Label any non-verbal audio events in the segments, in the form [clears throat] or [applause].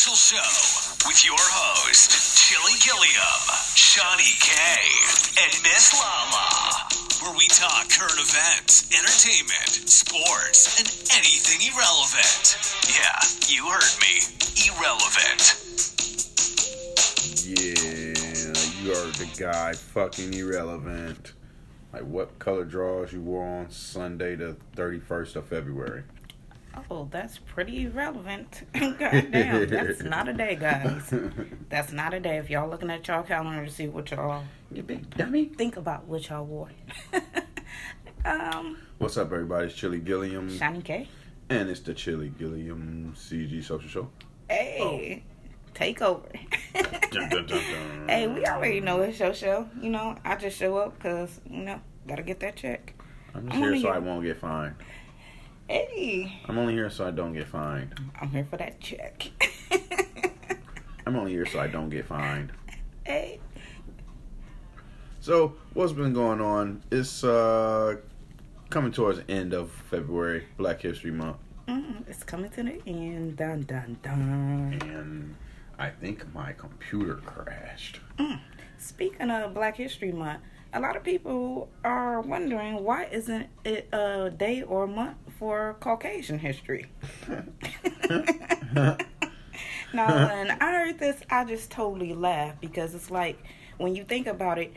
Social Show with your host, Chili Gilliam, Shawnee K, and Miss Lala, where we talk current events, entertainment, sports, and anything irrelevant. Yeah, you heard me. Irrelevant. Yeah, you are the guy fucking irrelevant. Like what color drawers you wore on Sunday the 31st of February? Oh, that's pretty irrelevant. [laughs] Goddamn, that's [laughs] not a day, guys. That's not a day. If y'all looking at y'all calendar to see what y'all You big dummy. think about what y'all wore. [laughs] um, What's up, everybody? It's Chili Gilliam, Shiny K. and it's the Chili Gilliam CG Social Show. Hey, take over. Dun, dun, dun, dun. hey, we already know it's your show. You know, I just show up because you know gotta get that check. I'm just I'm here so here- I won't get fined. Hey, I'm only here so I don't get fined. I'm here for that check. [laughs] I'm only here so I don't get fined. hey, So, what's been going on? It's uh coming towards the end of February, Black History Month. mm, it's coming to the end. Dun dun dun. and I think my computer crashed. Speaking of Black History Month, a lot of people are wondering why isn't it a day or month for Caucasian history? [laughs] now, when I heard this, I just totally laughed because it's like when you think about it,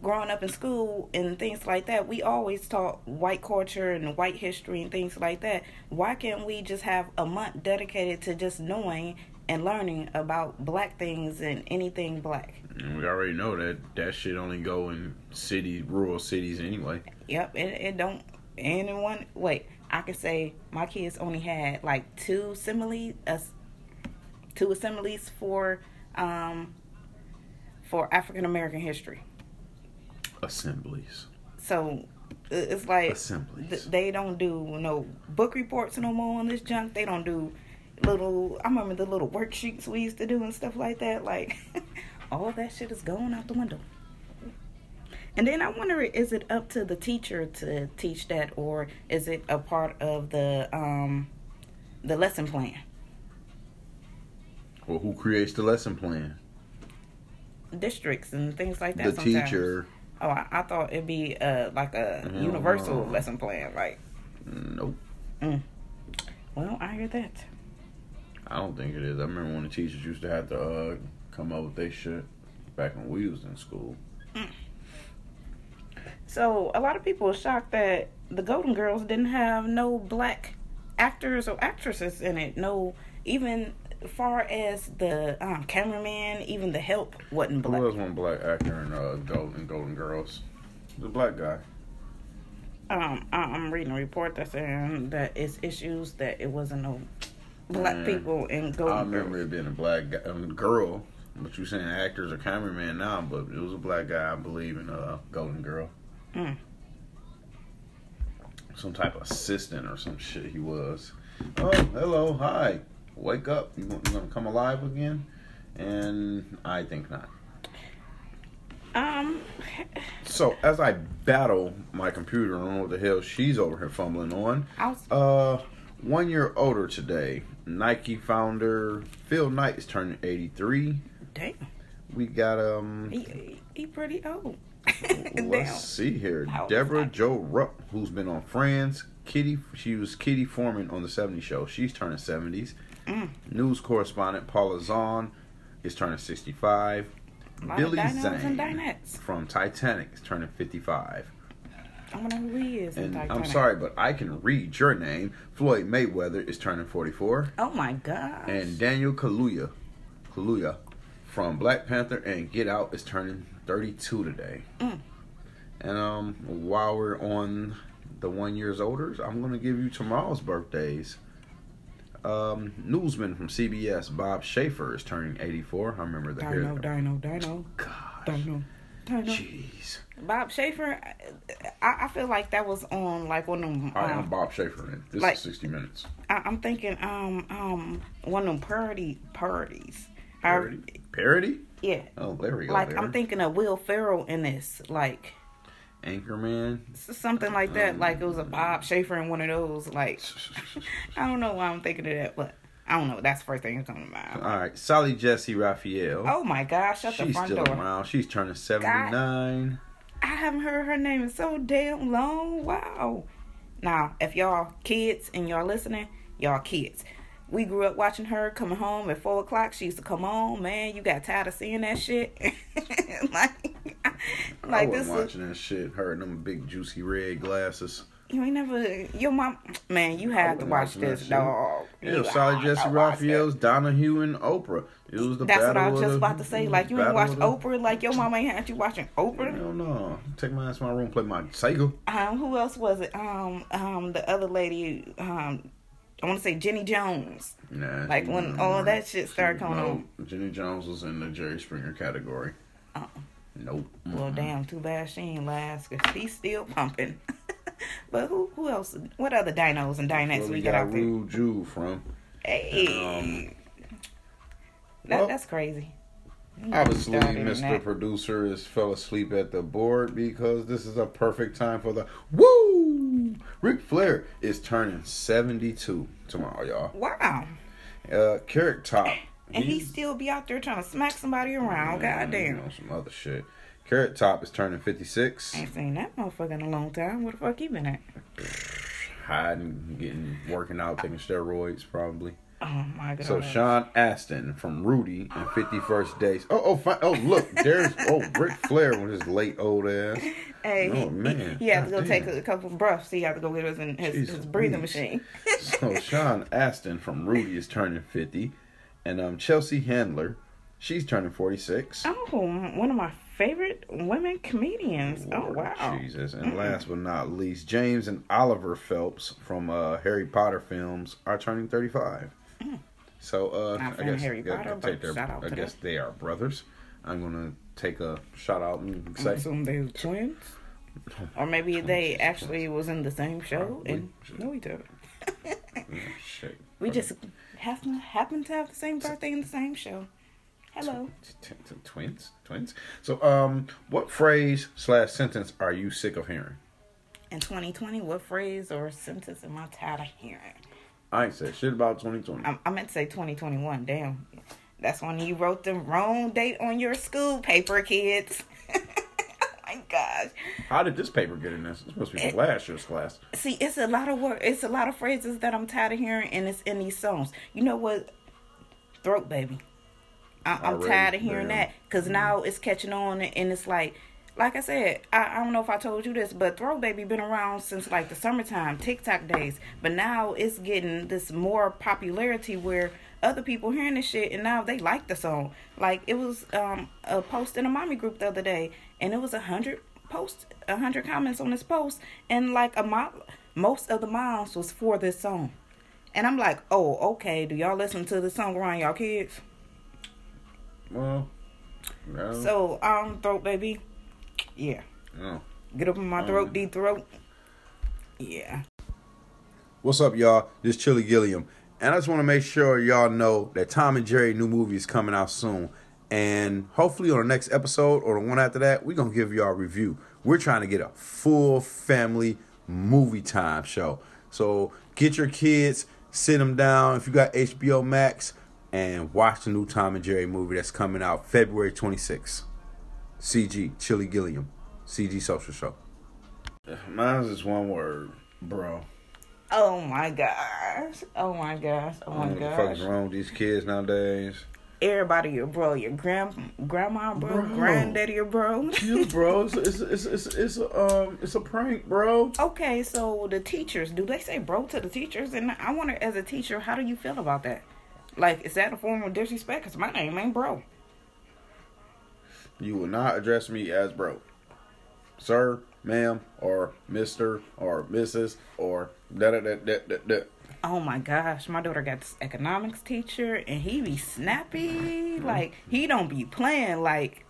growing up in school and things like that, we always taught white culture and white history and things like that. Why can't we just have a month dedicated to just knowing and learning about black things and anything black? And we already know that that shit only go in cities, rural cities anyway. Yep, it, it don't anyone wait. I could say my kids only had like two simile, uh, two assemblies for um for African American history. Assemblies. So it's like Assemblies. th- they don't do no book reports no more on this junk. They don't do little. I remember the little worksheets we used to do and stuff like that. Like [laughs] all that shit is going out the window. And then I wonder, is it up to the teacher to teach that, or is it a part of the um the lesson plan? Well, who creates the lesson plan? Districts and things like that. The sometimes. teacher. Oh, I, I thought it'd be uh like a Hell universal lesson plan. Like, Nope. well, I hear that. I don't think it is. I remember when the teachers used to have to uh, come up with their shit back when we was in school. So a lot of people are shocked that the Golden Girls didn't have no black actors or actresses in it. No, even far as the um, cameraman, even the help wasn't black. was one black actor in uh, Golden Golden Girls? The black guy. Um, I'm reading a report that's saying that it's issues that it wasn't no black Man, people in Golden I remember Girls. it being a black guy, um, girl. But you saying actors or cameraman now, but it was a black guy, I believe, in uh, Golden Girl. Mm. Some type of assistant or some shit he was. Oh, hello, hi. Wake up. You, want, gonna come alive again? And I think not. Um, So as I battle my computer, I don't know what the hell she's over here fumbling on. Was Uh, one year older today. Nike founder Phil Knight is turning 83. damn. We got um. He, he pretty old. [laughs] Let's see here. Deborah? Jo Rupp, who's been on Friends. Kitty, she was Kitty Forman on the 70s show. She's turning 70s. Mm. News correspondent Paula Zahn is turning 65. A lot Billy Zane from Titanic is turning 55. I wonder who he is. in And I'm sorry, but I can read your name. Floyd Mayweather is turning 44. Oh my god. And Daniel Kaluuya, Kaluuya from Black Panther and Get Out is turning 32 today. Mm. And um, while we're on the one years older, I'm gonna give you tomorrow's birthdays. Um, newsman from CBS, Bob Schieffer is turning 84. I remember the hair. Dino, Dino, Dino, Gosh, Dino, Dino. jeez. Bob Schieffer, I, I feel like that was on like one of them. I am Um, Bob Schieffer. and This like- is 60 minutes. I, I'm thinking um um one of them parody parodies. I- Parody? Yeah, Oh, there we go. like there. I'm thinking of Will Ferrell in this, like Anchorman. something like that. Um, like it was a Bob Schieffer in one of those. Like [laughs] I don't know why I'm thinking of that, but I don't know. That's the first thing that's on my mind. All right, Sally Jessy Raphael. Oh my gosh! Shut the front still door. around. She's turning 79. I haven't heard her name in so damn long. Wow. Now, if y'all kids and y'all listening, y'all kids. We grew up watching her coming home at four o'clock. She used to come on, man. You got tired of seeing that shit. [laughs] like, I like wasn't this. Is, watching that shit. Her and them big juicy red glasses. you ain't never. Your mom, man. You have to watch this, dog. Yeah, Sally Jessy Raphael's. Donahue, and Oprah. It was the That's what I was just the- about to say. Like you ain't watched Oprah. Like your mom ain't had you watching the- Oprah. Hell no. Take my ass to my room, play my Sega. Um, who else was it? Um, um, the other lady. Um, I want to say Jenny Jones. Nah, Like, when all that shit started coming no, on. Jenny Jones was in the Jerry Springer category. Oh. Nope. Well, Mm-mm. damn, too bad she ain't last because she's still pumping. [laughs] but who who else? What other dinos and dinettes we we got got out there? Rude Jew from. Hey, um, that, well, that's crazy. Obviously, Mr. Producer is fell asleep at the board because this is a perfect time for the woo. Ric Flair is turning seventy-two tomorrow, y'all. Wow, Uh, Carrot Top. and he still be out there trying to smack somebody around. You Goddamn, know, some other shit. Carrot Top is turning fifty-six. ain't seen that motherfucker in a long time. Where the fuck he been at? Hiding, getting, working out, taking steroids, probably. Oh my god. So Sean Astin from Rudy and Fifty First Dates. Oh, oh, fi- oh! Look, there's oh Ric Flair with his late old ass. [laughs] Hey, Oh, he, man. he, he had to go God take a couple of breaths. He had to go get his his, his breathing machine. So [laughs] Sean Astin from Rudy is turning fifty, and um Chelsea Handler, she's turning forty six. Oh, one of my favorite women comedians. oh wow. Jesus! And last but not least, James and Oliver Phelps from uh, Harry Potter films are turning [clears throat] So uh, I guess Harry yeah, Potter, I but take their, shout out I guess them. they are brothers. I'm gonna take a shout out and I say assume they were twins. [laughs] Or maybe they actually was in the same show and know each other. Mm, shit. [laughs] [laughs] We just happen happen to have the same birthday in the same show. Hello. Twins, twins. So um, what phrase slash sentence are you sick of hearing? In 2020, what phrase or sentence am I tired of hearing? I ain't said shit about 2020. I, I meant to say 2021. Damn. That's when you wrote the wrong date on your school paper, kids. [laughs] oh my gosh. How did this paper get in this? It's supposed to be from last year's class. See, it's a lot of word. It's a lot of phrases that I'm tired of hearing, and it's in these songs. You know what? Throat baby. I, I'm tired of hearing Damn. that because mm-hmm. now it's catching on, and it's like, like I said, I, I don't know if I told you this, but Throat baby been around since like the summertime, TikTok days. But now it's getting this more popularity where other people hearing this shit, and now they like the song. Like it was um, a post in a mommy group the other day, and it was a hundred posts, a hundred comments on this post, and like a mo- most of the moms was for this song. And I'm like, oh, okay. Do y'all listen to this song around y'all kids? Well, no, So, um, throat baby, yeah. no. Get up in my throat, Um, deep throat. Yeah. What's up, y'all? This Chili Gilliam, and I just want to make sure y'all know that Tom and Jerry new movie is coming out soon, and hopefully on the next episode or the one after that, we're gonna give y'all a review. We're trying to get a full family movie time show, so get your kids, sit them down. If you got HBO Max, and watch the new Tom and Jerry movie that's coming out February 26th. CG Chili Gilliam, CG Social Show. Mine's just one word, bro. Oh my gosh. Oh my gosh. Oh my gosh. What the fuck is gosh. wrong with these kids nowadays? Everybody, your bro, your grand, grandma, bro, Bro. granddaddy, your bro. Chill, bro. It's [laughs] it's it's it's, it's um it's a prank, bro. Okay, so the teachers, do they say bro to the teachers? And I wonder, as a teacher, how do you feel about that? Like, is that a form of disrespect? Because my name ain't bro. You will not address me as bro, sir, ma'am, or Mister, or Mrs., or da da da da da. da. Oh my gosh, my daughter got this economics teacher, and he be snappy. Like, he don't be playing. Like,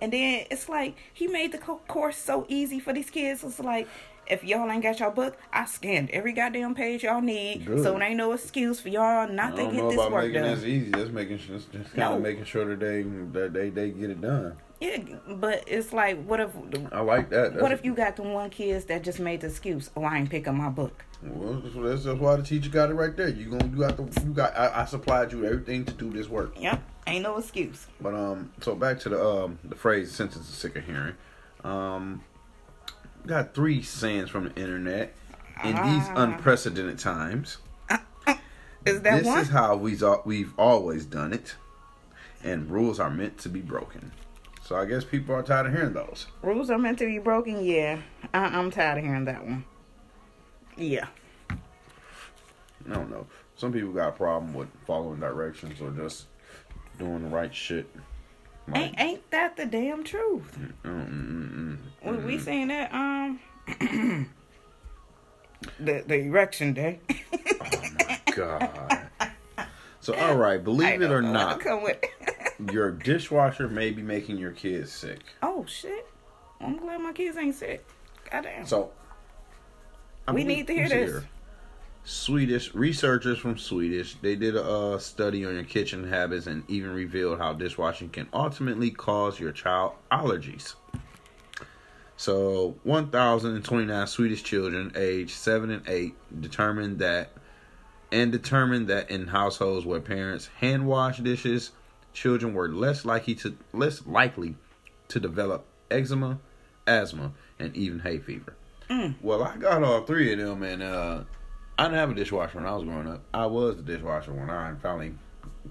and then it's like he made the course so easy for these kids. It's like If y'all ain't got your book, I scanned every goddamn page y'all need, Good. so it ain't no excuse for y'all not to get know this about work making done. this easy. Just making sure, just kind No. of making sure that they that they they get it done. Yeah, but it's like, what if I like that. what if you got the one kids that just made the excuse? Oh, I ain't pick up my book. Well, that's, that's, that's why the teacher got it right there. You gonna you got the you got I, I supplied you everything to do this work. Yep, ain't no excuse. But um, so back to the um the phrase sentence is sick of hearing. Um, got three sayings from the internet in these Ah. unprecedented times. Is that one? this one? is how we've we've always done it, and rules are meant to be broken. So I guess people are tired of hearing those. Rules are meant to be broken. Yeah, I- I'm tired of hearing that one. Yeah. I don't know. Some people got a problem with following directions or just doing the right shit. Like, Ain't ain't that the damn truth? mm, mm, mm, We, mm. we seen that um [clears throat] the the erection day. Oh my god. So all right, believe it or not, Come with. [laughs] your dishwasher may be making your kids sick. oh shit! I'm glad my kids ain't sick. Goddamn. So I We believe- need to hear this. here. Swedish researchers from Swedish they did a uh, study on your kitchen habits and even revealed how dishwashing can ultimately cause your child allergies. So, 1,029 Swedish children aged 7 and 8 determined that and determined that in households where parents hand wash dishes, children were less likely to less likely to develop eczema, asthma, and even hay fever. Well, I got all three of them, and uh, I didn't have a dishwasher when I was growing up. I was the dishwasher when I finally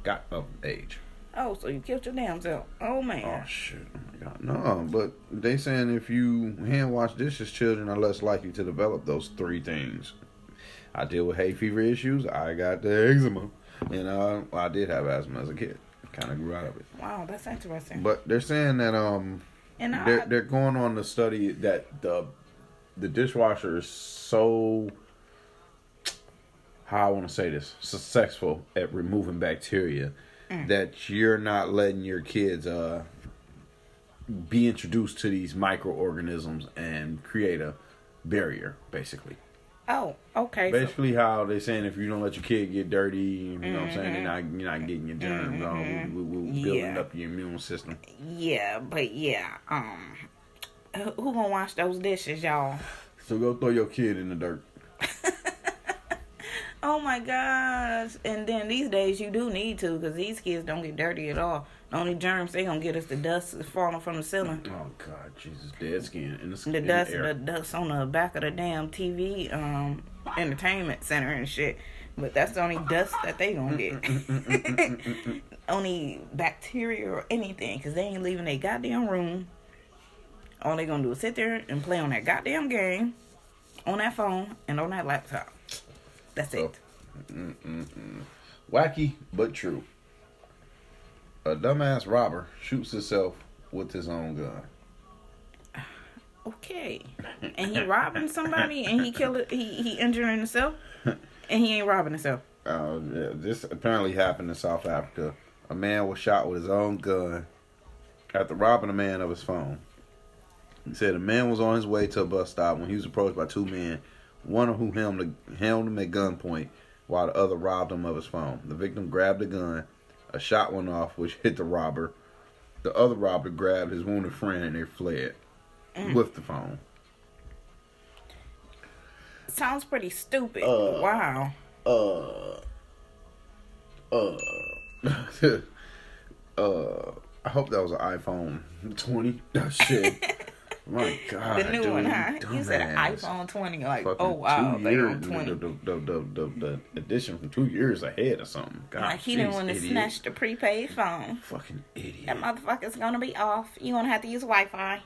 got of age. oh, so you killed your damn self. Oh man. Oh shit! Oh my god! No, but they saying if you hand wash dishes, children are less likely to develop those three things. I deal with hay fever issues. I got the eczema, and uh, I did have asthma as a kid. Kind of grew out of it. Wow, that's interesting. But they're saying that um and they're they're going on the study that the the dishwasher is so how I want to say this successful at removing bacteria that you're not letting your kids uh be introduced to these microorganisms and create a barrier basically oh, okay. so- basically how they're saying if you don't let your kid get dirty you know what i'm saying they're not you're not getting your germs on we, we, we building Yeah. up your immune system yeah, but yeah. Um, who who gonna wash those dishes, y'all? so go throw your kid in the dirt Oh my gosh! And then these days you do need to, cause these kids don't get dirty at all. The only germs they gonna get is the dust that's falling from the ceiling. Oh God, Jesus, dead skin in the, The dust, the the dust on the back of the damn TV, um, entertainment center and shit. But that's the only dust that they gonna get. [laughs] only bacteria or anything, cause they ain't leaving their goddamn room. All they gonna do is sit there and play on that goddamn game, on that phone, and on that laptop. That's So, it. Wacky but true. A dumbass robber shoots himself with his own gun. [sighs] Okay. And he robbing somebody and he killed it. He he injuring himself, and he ain't robbing himself. Uh, yeah, this apparently happened in South Africa. A man was shot with his own gun after robbing a man of his phone. He said a man was on his way to a bus stop when he was approached by two men, one of whom held him, held him at gunpoint while the other robbed him of his phone. The victim grabbed the gun. A shot went off, which hit the robber. The other robber grabbed his wounded friend and they fled with the phone. Sounds pretty stupid. Uh. wow. uh uh [laughs] uh I hope that was an iPhone 20. That [laughs] shit. My [laughs] God. the new dude, one, huh? You said an iPhone 20. Like, Fucking oh wow, they years, on 20. The, the, the, the, the, the edition from two years ahead or something. God, like he didn't want to snatch the prepaid phone. Fucking idiot. That motherfucker's gonna be off. You gonna have to use Wi-Fi.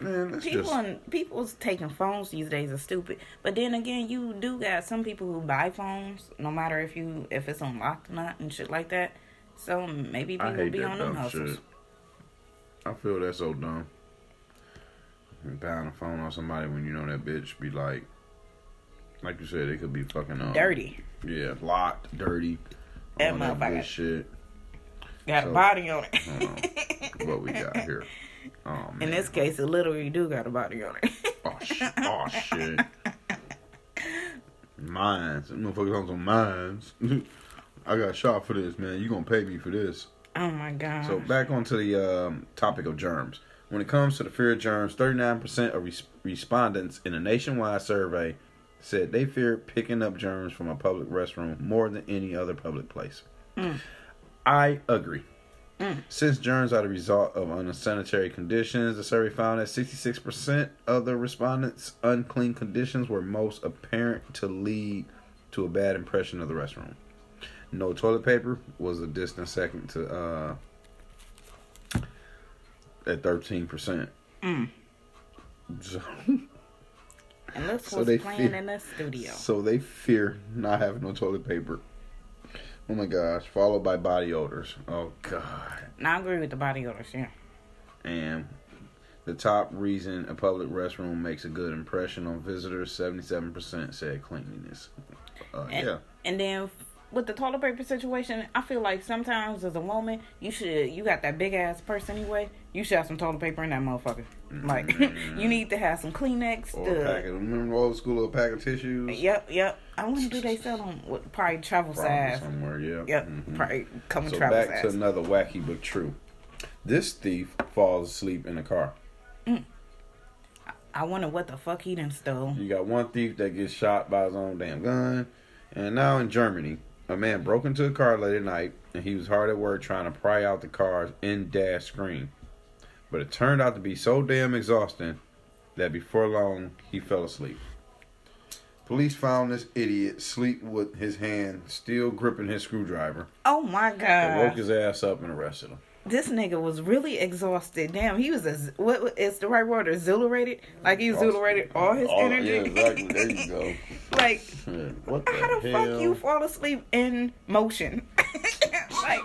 Man, that's People just, and people's taking phones these days are stupid. But then again, you do got some people who buy phones, no matter if you if it's unlocked or not and shit like that. So maybe people be on them hustles. shit. I feel that's so dumb. You Buying a phone on somebody when you know that bitch be like, like you said, it could be fucking um, Dirty. Yeah, locked, dirty. That motherfucker. shit. Got So- a body on it. What we got here? [laughs] Oh. In this case, it literally do got a body on it. Oh, sh- oh shit. Mines. Motherfuckers on some mines. [laughs] I got shot for this, man. You gonna pay me for this. Oh my god. So back onto the um, topic of germs. When it comes to the fear of germs, 39% of res- respondents in a nationwide survey said they feared picking up germs from a public restroom more than any other public place. I agree. Since germs are the result of unsanitary conditions, the survey found that 66% of the respondents' unclean conditions were most apparent to lead to a bad impression of the restroom. No toilet paper was a distant second to uh at thirteen percent. Mm. So, and look so what's they playing fear- in the studio. so they fear not having no toilet paper. Oh my gosh! Followed by body odors. Oh god! Now I agree with the body odors, yeah. And the top reason a public restroom makes a good impression on visitors, seventy-seven percent said cleanliness. Uh, And, yeah. and then with the toilet paper situation, I feel like sometimes as a woman, you should you got that big ass purse anyway. You should have some toilet paper in that motherfucker. Like [laughs] you need to have some Kleenex. Or to- packet. Remember old school little pack of tissues? Yep, yep. I wonder do they sell them with probably travel Probably size. somewhere. Yeah. Yep, Mhm. probably come So travel back to another wacky but true. This thief falls asleep in a car. I wonder what the fuck he done stole. You got one thief that gets shot by his own damn gun. And now in Germany, a man broke into a car late at night and he was hard at work trying to pry out the car's in dash screen. But it turned out to be so damn exhausting that before long he fell asleep. Police found this idiot asleep with his hand still gripping his screwdriver. Oh my They woke his ass up and arrested him. This nigga was really exhausted. Damn, he was as what is the right word? Exhilarated? Like he exhilarated all his Oh, energy. Yeah, exactly. There you go. [laughs] like the how the hell? fuck you fall asleep in motion? [laughs] like,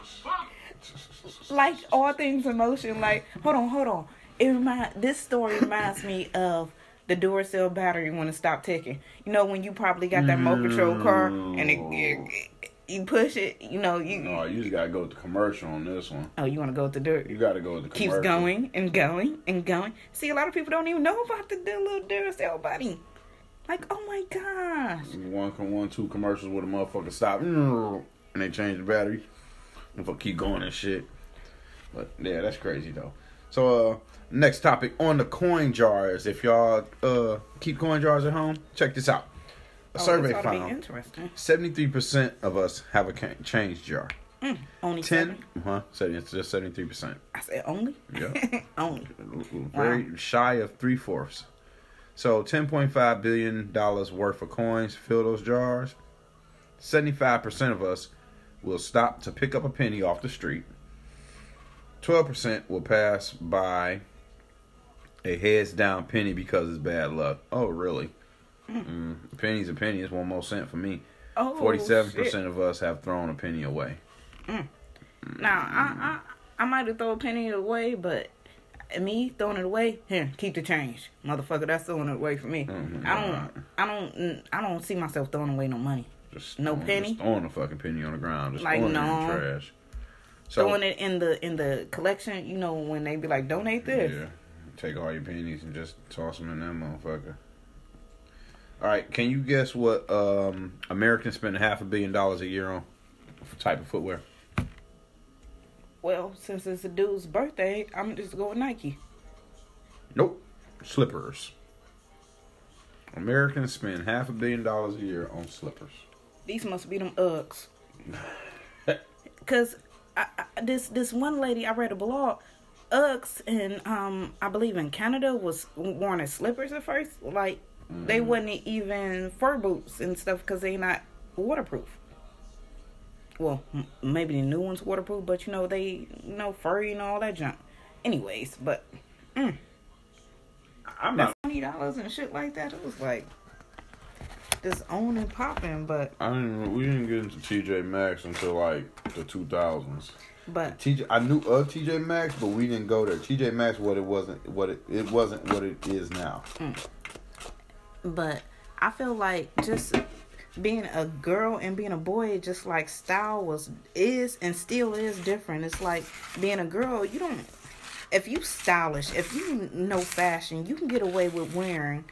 like all things in motion. Like, hold on, hold on. It remind this story reminds me of the Duracell battery when it stopped ticking. You know when you probably got that remote control car and it, it- you push it. You know you. No, you just gotta go with the commercial on this one. Oh, you want to go with the dirt? You gotta go with the commercial. Keeps going and going and going. See, a lot of people don't even know about the, the little Duracell buddy. Like, oh my gosh. One, one, two commercials where the motherfucker stop and they change the battery. Motherfucker keep going and shit. But yeah, that's crazy though. So uh next topic on the coin jars. If y'all uh keep coin jars at home, check this out. A Oh, survey this ought to be found seventy-three percent of us have a change jar. Mm, only ten. Uh huh. It's just seventy-three percent. I said only. Yeah. [laughs] only. very shy of three fourths. So ten point five billion dollars worth of coins fill those jars. Seventy five percent of us will stop to pick up a penny off the street. Twelve percent will pass by a heads down penny because it's bad luck. Oh really? Mm, a penny's a penny. It's one more cent for me. Oh, Forty-seven percent of us have thrown a penny away. Now, I, I, I might have thrown a penny away, but me throwing it away, here, keep the change, motherfucker. That's throwing it away for me. Mhm, I don't. I don't, I don't see myself throwing away no money. Just No throwing, penny? Just throwing a fucking penny on the ground. Just Like, throwing it in the trash. So, throwing it in the in the collection, you know, when they be like, donate this. Yeah. Take all your pennies and just toss them in that motherfucker. All right, can you guess what um, Americans spend half a billion dollars a year on for type of footwear? Well, since it's a dude's birthday, I'm just going Nike. Nope. Slippers. Americans spend half a billion dollars a year on slippers. These must be them Uggs. [laughs] Cause I, I, this this one lady I read a blog, Uggs and um I believe in Canada was worn as slippers at first. Like they wouldn't even fur boots and stuff because they're not waterproof. Well, m- maybe the new ones waterproof, but you know they you know furry and all that junk. Anyways, but mm. I'm not. twenty dollars and shit like that, it was like just on and popping. But I didn't. We didn't get into TJ Maxx until like the 2000s. but TJ, I knew of TJ Maxx, but we didn't go there. TJ Maxx, what it wasn't, what it it wasn't what it is now. Mm. But I feel like just being a girl and being a boy, just like style was is and still is different. It's like being a girl, you don't. if you stylish, if you know fashion, you can get away with wearing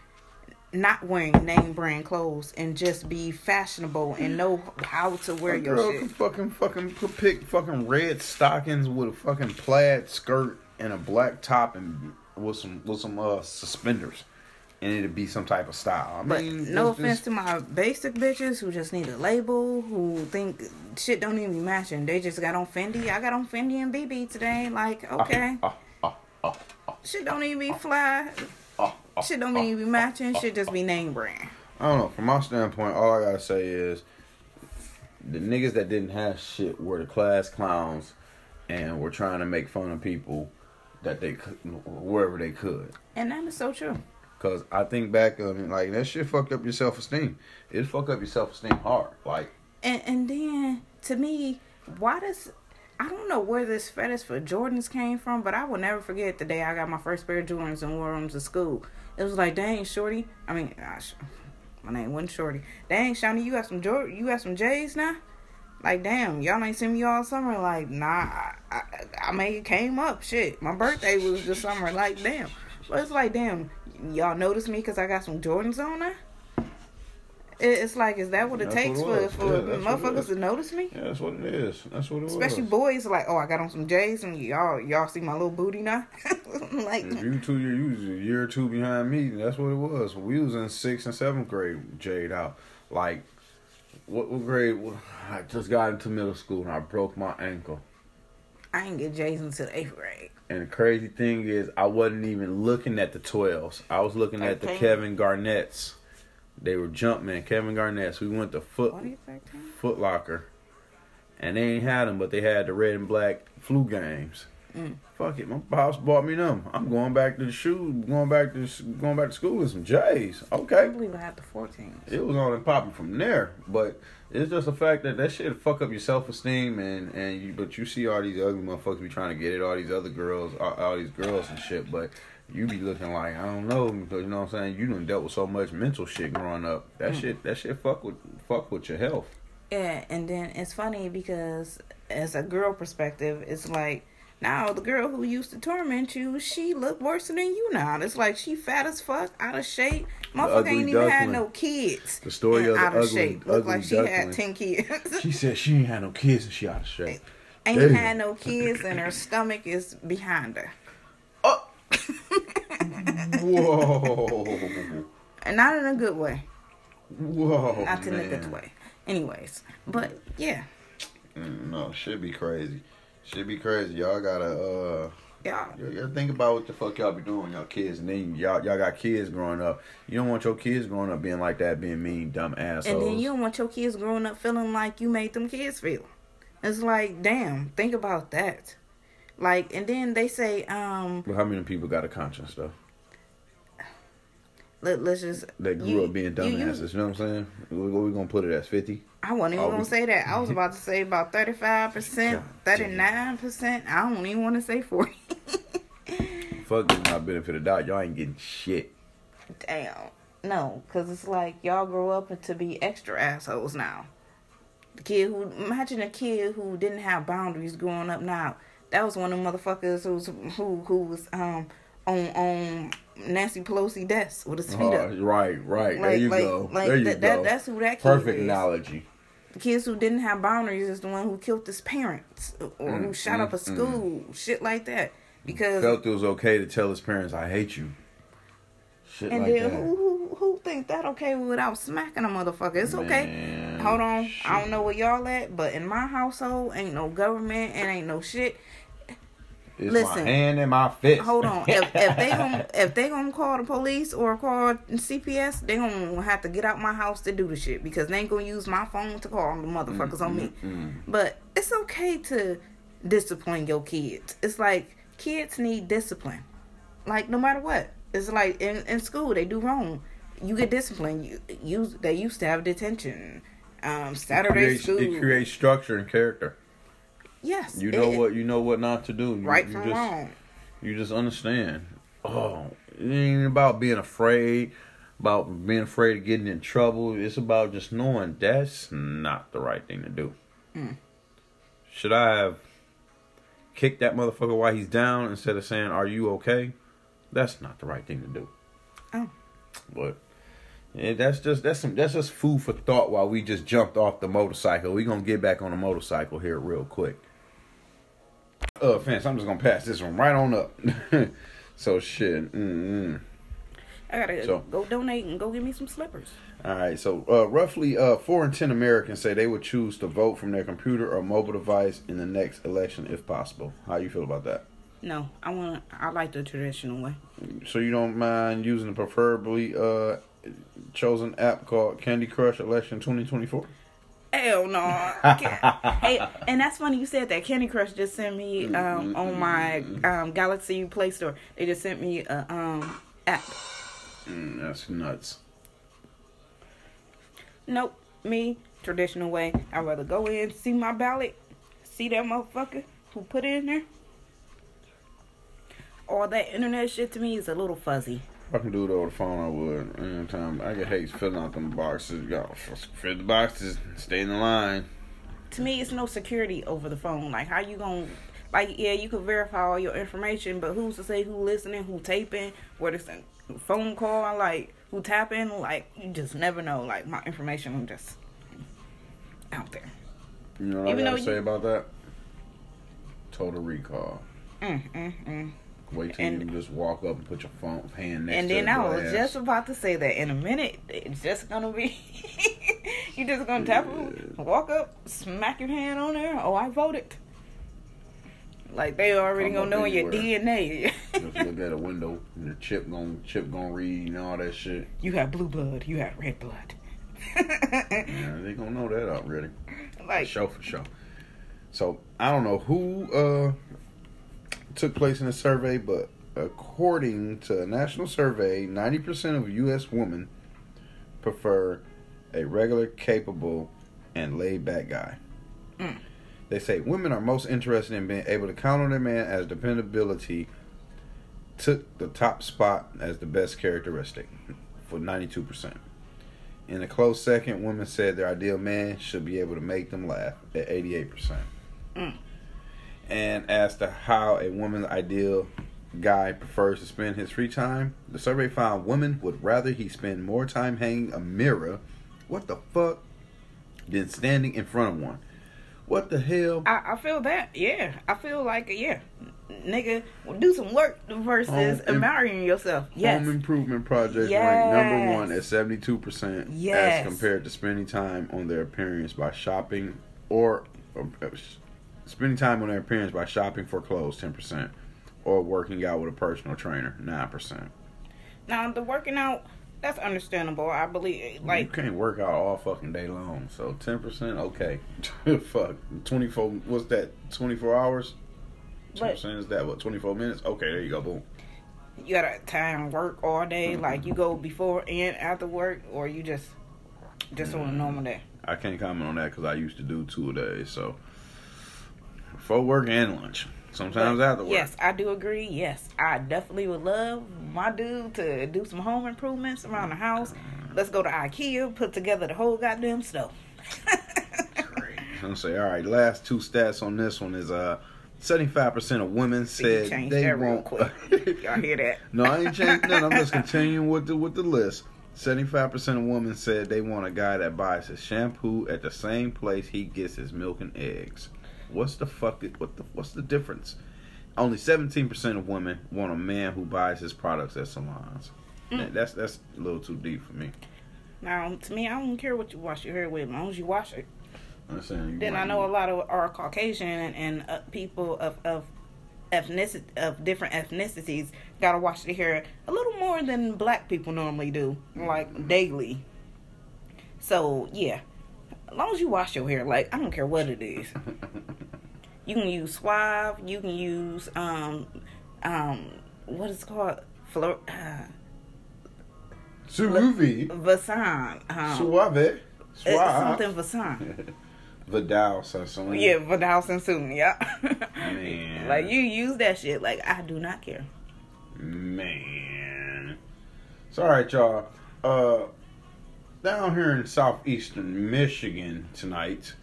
not wearing name brand clothes and just be fashionable and know how to wear A your girl shit. can fucking fucking pick fucking red stockings with a fucking plaid skirt and a black top and with some with some uh suspenders, and it'd be some type of style. I But mean, no offense just- to my basic bitches who just need a label, who think shit don't even be matching. They just got on Fendi. I got on Fendi and BB today. Like, okay. Ah, ah, ah, ah, Shit don't even be fly. ah, ah, Shit don't even be matching. Shit just be name brand. I don't know. From my standpoint, all I gotta say is the niggas that didn't have shit were the class clowns, and were trying to make fun of people that they could wherever they could. And that is so true. Cause I think back on it, like that shit fucked up your self esteem. It fucked up your self esteem hard. Like And and then to me, why does I don't know where this fetish for Jordans came from, but I will never forget the day I got my first pair of Jordans and wore them to school. It was like, dang, shorty. I mean, gosh, my name wasn't shorty. Dang, Shawnee, you got some Jord, you got some J's now. Like, damn, y'all ain't seen me all summer. Like, nah, I, I, I mean, it came up. Shit, my birthday was this summer. Like, damn. But it's like, damn, y'all notice me because I got some Jordans on. It's like, is that what it That's takes what it for for Yeah, that's what it motherfuckers to notice me? yeah, that's what it is. That's what it Especially was. boys, like, oh, I got on some J's, and y'all, y'all see my little booty now. [laughs] like, If you two you was a year or two behind me. That's what it was. We was in sixth and seventh grade, jade out. Like, what, what grade? I just got into middle school and I broke my ankle. I ain't get J's until the eighth grade. And the crazy thing is, I wasn't even looking at the twelves. I was looking at the Kevin Garnett's. They were Jumpman, Kevin Garnett's. We went to Foot What are you thinking? Foot Locker, and they ain't had them, but they had the red and black flu games. Mm. Fuck it, my pops bought me them. I'm going back to the shoe, going back to going back to school in some J's. Okay, can't believe I had the 14. it was on and popping from there, but it's just the fact that that shit fuck up your self esteem and and you, but you see all these ugly motherfuckers be trying to get it, all these other girls, all, all these girls and shit, but you be looking like I don't know, because you know what I'm saying. You done dealt with so much mental shit growing up. That shit, that shit fuck with fuck with your health. Yeah, and then it's funny because as a girl perspective, it's like now the girl who used to torment you, she look worse than you now. It's like she fat as fuck, out of shape. Motherfucker ain't even had no kids. The story of the out ugly- shape. Look like she duckling. had ten kids. She said she ain't had no kids and she out of shape. [laughs] ain't Damn. had no kids, and her stomach is behind her. Oh. [laughs] Whoa. And not in a good way. Whoa. Not in a good way. Anyways, but yeah, Mm, No, should be crazy. Should be crazy. Y'all gotta uh y'all. y'all think about what the fuck y'all be doing y'all kids and then y'all y'all got kids growing up. You don't want your kids growing up being like that, being mean, dumb assholes. And then you don't want your kids growing up feeling like you made them kids feel. It's like, damn, think about that. Like, and then they say, um, But how many people got a conscience though? let, let's just. That grew you- up being you- dumbasses. You, know what I'm saying? We, we gonna put it as fifty? I wasn't even Oh, gonna say that. I was about to say about thirty five percent, thirty nine percent. I don't even want to say forty. [laughs] Fuck give my benefit of doubt. Y'all ain't getting shit. Damn. No, because it's like y'all grow up to be extra assholes now. The kid who imagine a kid who didn't have boundaries growing up now. That was one of the motherfuckers who's who who was um on on Nancy Pelosi desk with his feet Oh, up. right, right. there you like- go. like there you that- go. that- that's who that kid Perfect is. analogy. The kids who didn't have boundaries is the one who killed his parents or who Mm, shot mm, up a school, shit like that. Because Felt it was okay to tell his parents, "I hate you." Shit and like then that. who who who think that okay without smacking a motherfucker? It's okay. Hold on. shit. I don't know where y'all at, but in my household, ain't no government and ain't no shit. It's Listen. my hand in my fist. Hold on. If, if they [laughs] gon' if they gonna call the police or call CPS, they gonna have to get out my house to do the shit because they ain't gonna use my phone to call the motherfuckers on me. Mm-mm. But it's okay to discipline your kids. It's like kids need discipline. Like no matter what. It's like in, in school they do wrong. You get disciplined. You, you they used to have detention. Um, It Saturday creates, school. it creates structure and character. Yes. You know it- what you know what not to do. You, Right you from just, wrong. You just understand. Oh, it ain't about being afraid, about being afraid of getting in trouble. It's about just knowing that's not the right thing to do. Mm. Should I have kick that motherfucker while he's down instead of saying, "Are you okay?" That's not the right thing to do. Oh. But yeah, that's just that's some that's just food for thought while we just jumped off the motorcycle. We gonna get back on the motorcycle here real quick. Uh, fans, I'm just gonna pass this one right on up. [laughs] so shit. Mm-mm. I gotta So- go donate and go get me some slippers. All right, so uh, roughly uh, four in ten Americans say they would choose to vote from their computer or mobile device in the next election if possible. How you feel about that? No, I want. I like the traditional way. So you don't mind using the preferably uh, chosen app called Candy Crush Election 2024? Hell no. [laughs] hey, and that's funny you said that. Candy Crush just sent me um, on my um, Galaxy Play Store. They just sent me a um, app. Mm, that's nuts. Nope, me traditional way. I'd rather go in, see my ballot, see that motherfucker who put it in there. All that internet shit to me is a little fuzzy. If I can do it over the phone, I would. Anytime I get hate filling out them boxes. Go fill the boxes, stay in the line. To me, it's no security over the phone. Like, how you gonna, like, yeah, you can verify all your information, but who's to say who listening, who taping, what is a phone call, like, who tapping? Like, you just never know. Like, my information just out there. You know what Even I gotta say you- about that? Total recall. Mm, mm, mm. Wait till And- you just walk up and put your phone hand next to it. And then the I was glass. just about to say that in a minute, it's just gonna be [laughs] you just gonna tap it, walk up, smack your hand on there. Oh, I voted. Like they already Come gonna know in your. DNA. just look at a window and the chip gonna chip gonna read and all that shit. [laughs] you have blue blood. You have red blood. [laughs] Yeah, they gonna know that already. like show for sure. So I don't know who uh took place in a survey, but according to a national survey, ninety percent of U.S. women prefer a regular, capable, and laid-back guy. Mm. They say women are most interested in being able to count on their man as dependability. Took the top spot as the best characteristic for ninety-two percent. In a close second, women said their ideal man should be able to make them laugh at 88%. Mm. And as to how a woman's ideal guy prefers to spend his free time, the survey found women would rather he spend more time hanging a mirror, what the fuck, than standing in front of one. What the hell? I, I feel that. Yeah, I feel like yeah, nigga, do some work versus Home im- marrying yourself. Yes. Home improvement projects ranked number one at 72% Yes. as compared to spending time on their appearance by shopping or spending time on their appearance by shopping for clothes 10% or working out with a personal trainer 9%. Now the working out, that's understandable. I believe like. you can't work out all fucking day long. So 10% okay. [laughs] Fuck. 24 what's that? 24 hours? 10% But- is that what 24 minutes? Okay, there you go. Boom. you gotta time work all day. Mm-hmm. Like you go before and after work, or you just just on a normal day. I can't comment on that because I used to do two a day. So before work and lunch. Sometimes But, after work. Yes, I do agree. Yes, I definitely would love my dude to do some home improvements around the house. Let's go to IKEA, put together the whole goddamn stuff. I'm gonna say, all right. Last two stats on this one is uh, 75 percent of women said changed they won't. quick. [laughs] Y'all hear that? no, I ain't changing that. I'm just continuing with the with the list. 75 percent of women said they want a guy that buys his shampoo at the same place he gets his milk and eggs. What's the fuck? What the what's the difference? Only 17 percent of women want a man who buys his products at salons. Mm. That's that's a little too deep for me. Now, to me, I don't care what you wash your hair with, as long as you wash it. I'm saying you Then I know a lot of are Caucasian and, and uh, people of of ethnicity of different ethnicities gotta wash their hair a little more than black people normally do, like daily. So yeah, as long as you wash your hair, like I don't care what it is. [laughs] You can use Suave. You can use um um what is it called Flor uh, Suave. Vasan. Um, Suave. it's Suave. something Vasan. [laughs] Vidal Sassoon. Yeah, Vidal Sassoon. Yeah. Man. [laughs] like you use that shit. Like I do not care. Man. Alright, y'all. Uh, down here in southeastern Michigan tonight,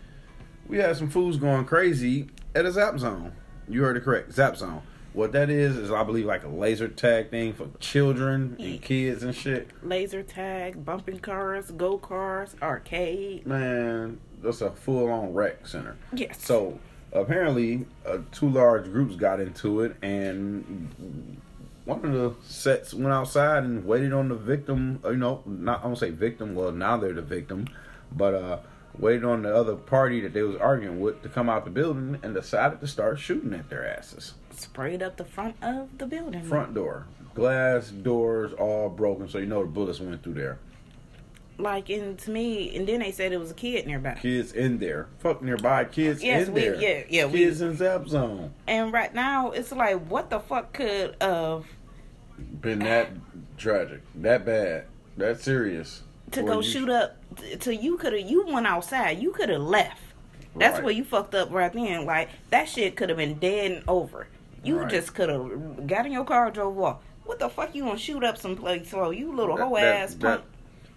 we had some fools going crazy at a Zap Zone. You heard it correct. Zap Zone. What that is is, I believe, like a laser tag thing for children and kids and shit. Laser tag, bumping cars, go cars, arcade. Man, that's a full on rec center. Yes. So apparently, uh, two large groups got into it, and one of the sets went outside and waited on the victim. uh, You know, not I won't say victim. Well, now they're the victim, but uh, waited on the other party that they was arguing with to come out the building and decided to start shooting at their asses. sprayed up the front of the building. Front door, glass doors all broken, so you know the bullets went through there. Like, and to me, and then they said it was a kid nearby. Kids in there, fuck nearby kids Yes, in we- there. yeah, yeah, we- Kids in Zap Zone. And right now, it's like, what the fuck could of been that tragic, that bad, that serious. to go you- shoot up? To you could have, you went outside. You could have left. That's Right. where you fucked up right then. Like that shit could have been dead and over. You Right. just could have got in your car, drove off. What the fuck you gonna shoot up someplace for? You little That- hoe that- ass that, punk.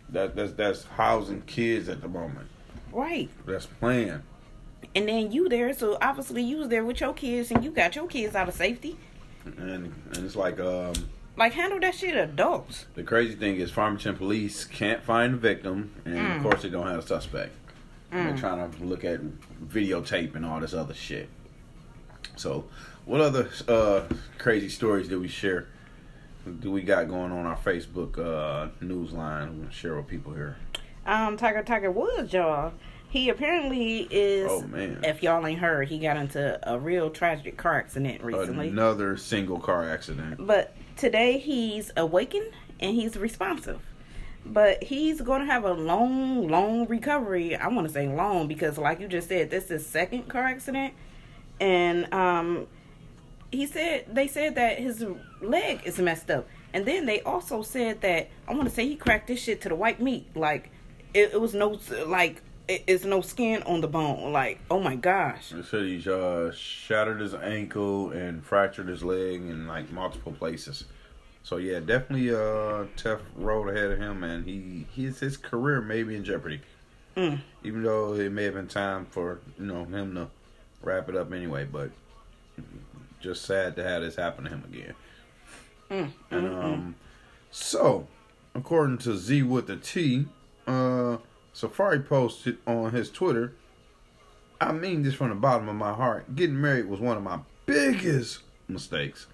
that, that's that's housing kids at the moment. Right. That's playing. And then you there, so obviously you was there with your kids and you got your kids out of safety. And and it's like um Like handle that shit adults. the crazy thing is Farmington police can't find the victim and Mm. of course they don't have a suspect. And They're trying to look at videotape and all this other shit. So what other uh crazy stories did we share? Do we got going on our Facebook uh news line? We're gonna share with people here. Um, Tiger Tiger Woods, y'all. He apparently is. Oh, man. If y'all ain't heard, he got into a real tragic car accident recently. Another single car accident. But today he's awakened and he's responsive. But he's going to have a long, long recovery. I want to say long because, like you just said, this is second car accident, and um, he said they said that his leg is messed up, and then they also said that I want to say he cracked this shit to the white meat. Like it, it was no like it, it's no skin on the bone. Like oh my gosh. They said he uh, shattered his ankle and fractured his leg in like multiple places. So yeah, definitely a tough road ahead of him, and he his his career may be in jeopardy. Mm. Even though it may have been time for you know him to wrap it up anyway, but just sad to have this happen to him again. Mm, And mm, mm. um, so according to Z with the T, uh, Safaree posted on his Twitter. I mean this from the bottom of my heart. Getting married was one of my biggest mistakes,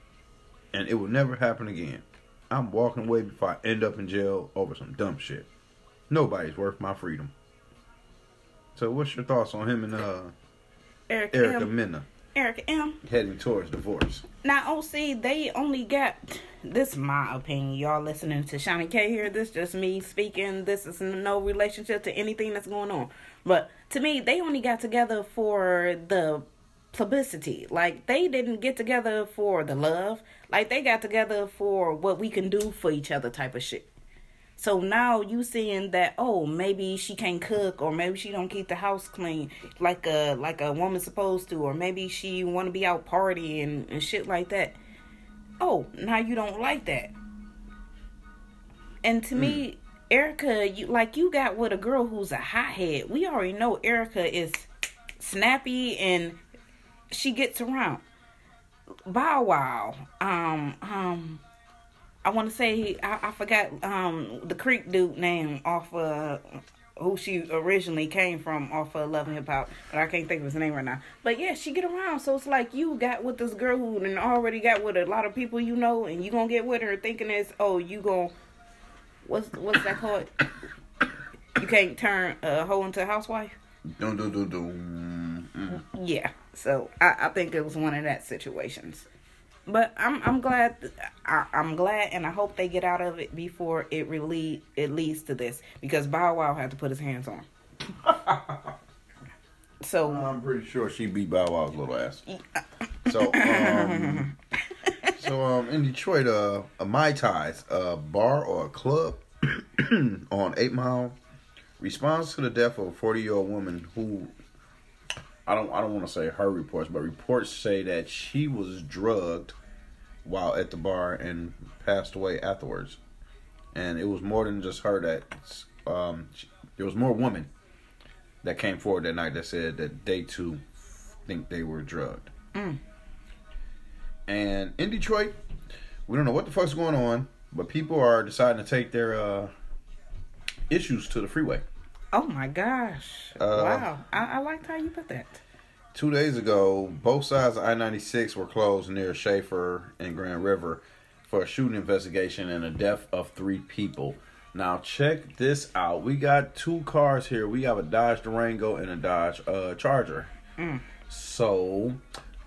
and it will never happen again. I'm walking away before I end up in jail over some dumb shit. Nobody's worth my freedom. So, what's your thoughts on him and uh, Eric Erica M. Mena Eric M. heading towards divorce? Now, OC, they only got this. Is my opinion. Y'all listening to Shawnee K here. This just me speaking. This is no relationship to anything that's going on. But to me, they only got together for the publicity. Like they didn't get together for the love. Like they got together for what we can do for each other, type of shit. So now you seeing that oh maybe she can't cook or maybe she don't keep the house clean like a like a woman supposed to or maybe she want to be out partying and shit like that. Oh, now you don't like that. And to me, Erica, you like you got with a girl who's a hothead. We already know Erica is snappy and she gets around. Bow Wow, um, um, I want to say I, I forgot um the Creek dude name off of who she originally came from off of Love and Hip Hop, but I can't think of his name right now. But yeah, she get around, so it's like you got with this girl who and already got with a lot of people you know, and you gonna get with her thinking it's oh you gonna what's what's that called? You can't turn a hoe into a housewife. Dun, dun, dun, dun. Mm. Yeah, so I, I think it was one of that situations. But I'm I'm glad I, I'm glad and I hope they get out of it before it really it leads to this because Bow Wow had to put his hands on. [laughs] so I'm pretty sure she beat Bow Wow's little ass. So, um, [laughs] so um, in Detroit, uh, a Mai Tais, a bar or a club [clears throat] on Eight Mile, responds to the death of a 40 year old woman who, I don't, I don't want to say her reports, but reports say that she was drugged while at the bar and passed away afterwards. And it was more than just her that, um, she, there was more women that came forward that night that said that they too think they were drugged. Mm. And in Detroit, we don't know what the fuck's going on, but people are deciding to take their uh, issues to the freeway. Oh my gosh! Uh, wow, I, I liked how you put that. Two days ago, both sides of I 96 were closed near Schaefer and Grand River for a shooting investigation and a death of three people. Now, check this out. We got two cars here. We have a Dodge Durango and a Dodge uh, Charger. So,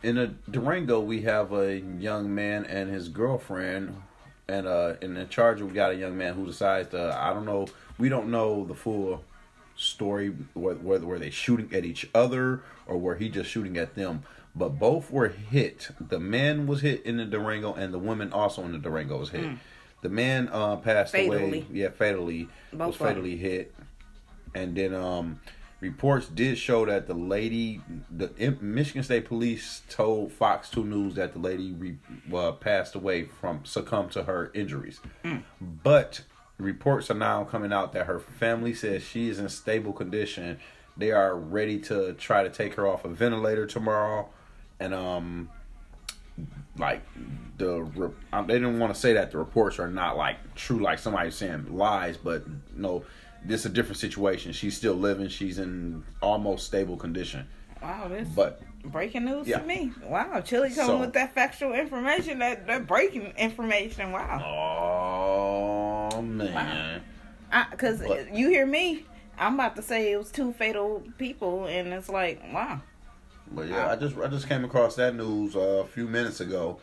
in a Durango, we have a young man and his girlfriend. And uh, in the Charger, we got a young man who decides to, I don't know, we don't know the full story whether, were they shooting at each other or were he just shooting at them. But both were hit. The man was hit in the durango and the woman also in the durango was hit. The man uh passed away. Yeah fatally. Both was fatally hit. And then um reports did show that the lady the michigan state police told fox 2 news that the lady re, uh, passed away from succumbed to her injuries. But reports are now coming out that her family says she is in stable condition they are ready to try to take her off a ventilator tomorrow and um like the re- they didn't want to say that the reports are not like true like somebody saying lies but no this is a different situation she's still living she's in almost stable condition Wow, this but breaking news Yeah. to me. Wow, Chili coming So- with that factual information, that that breaking information. Wow, oh man because But- you hear me. I'm about to say it was two fatal people, and it's like, wow. But yeah, I just I just came across that news uh, a few minutes ago,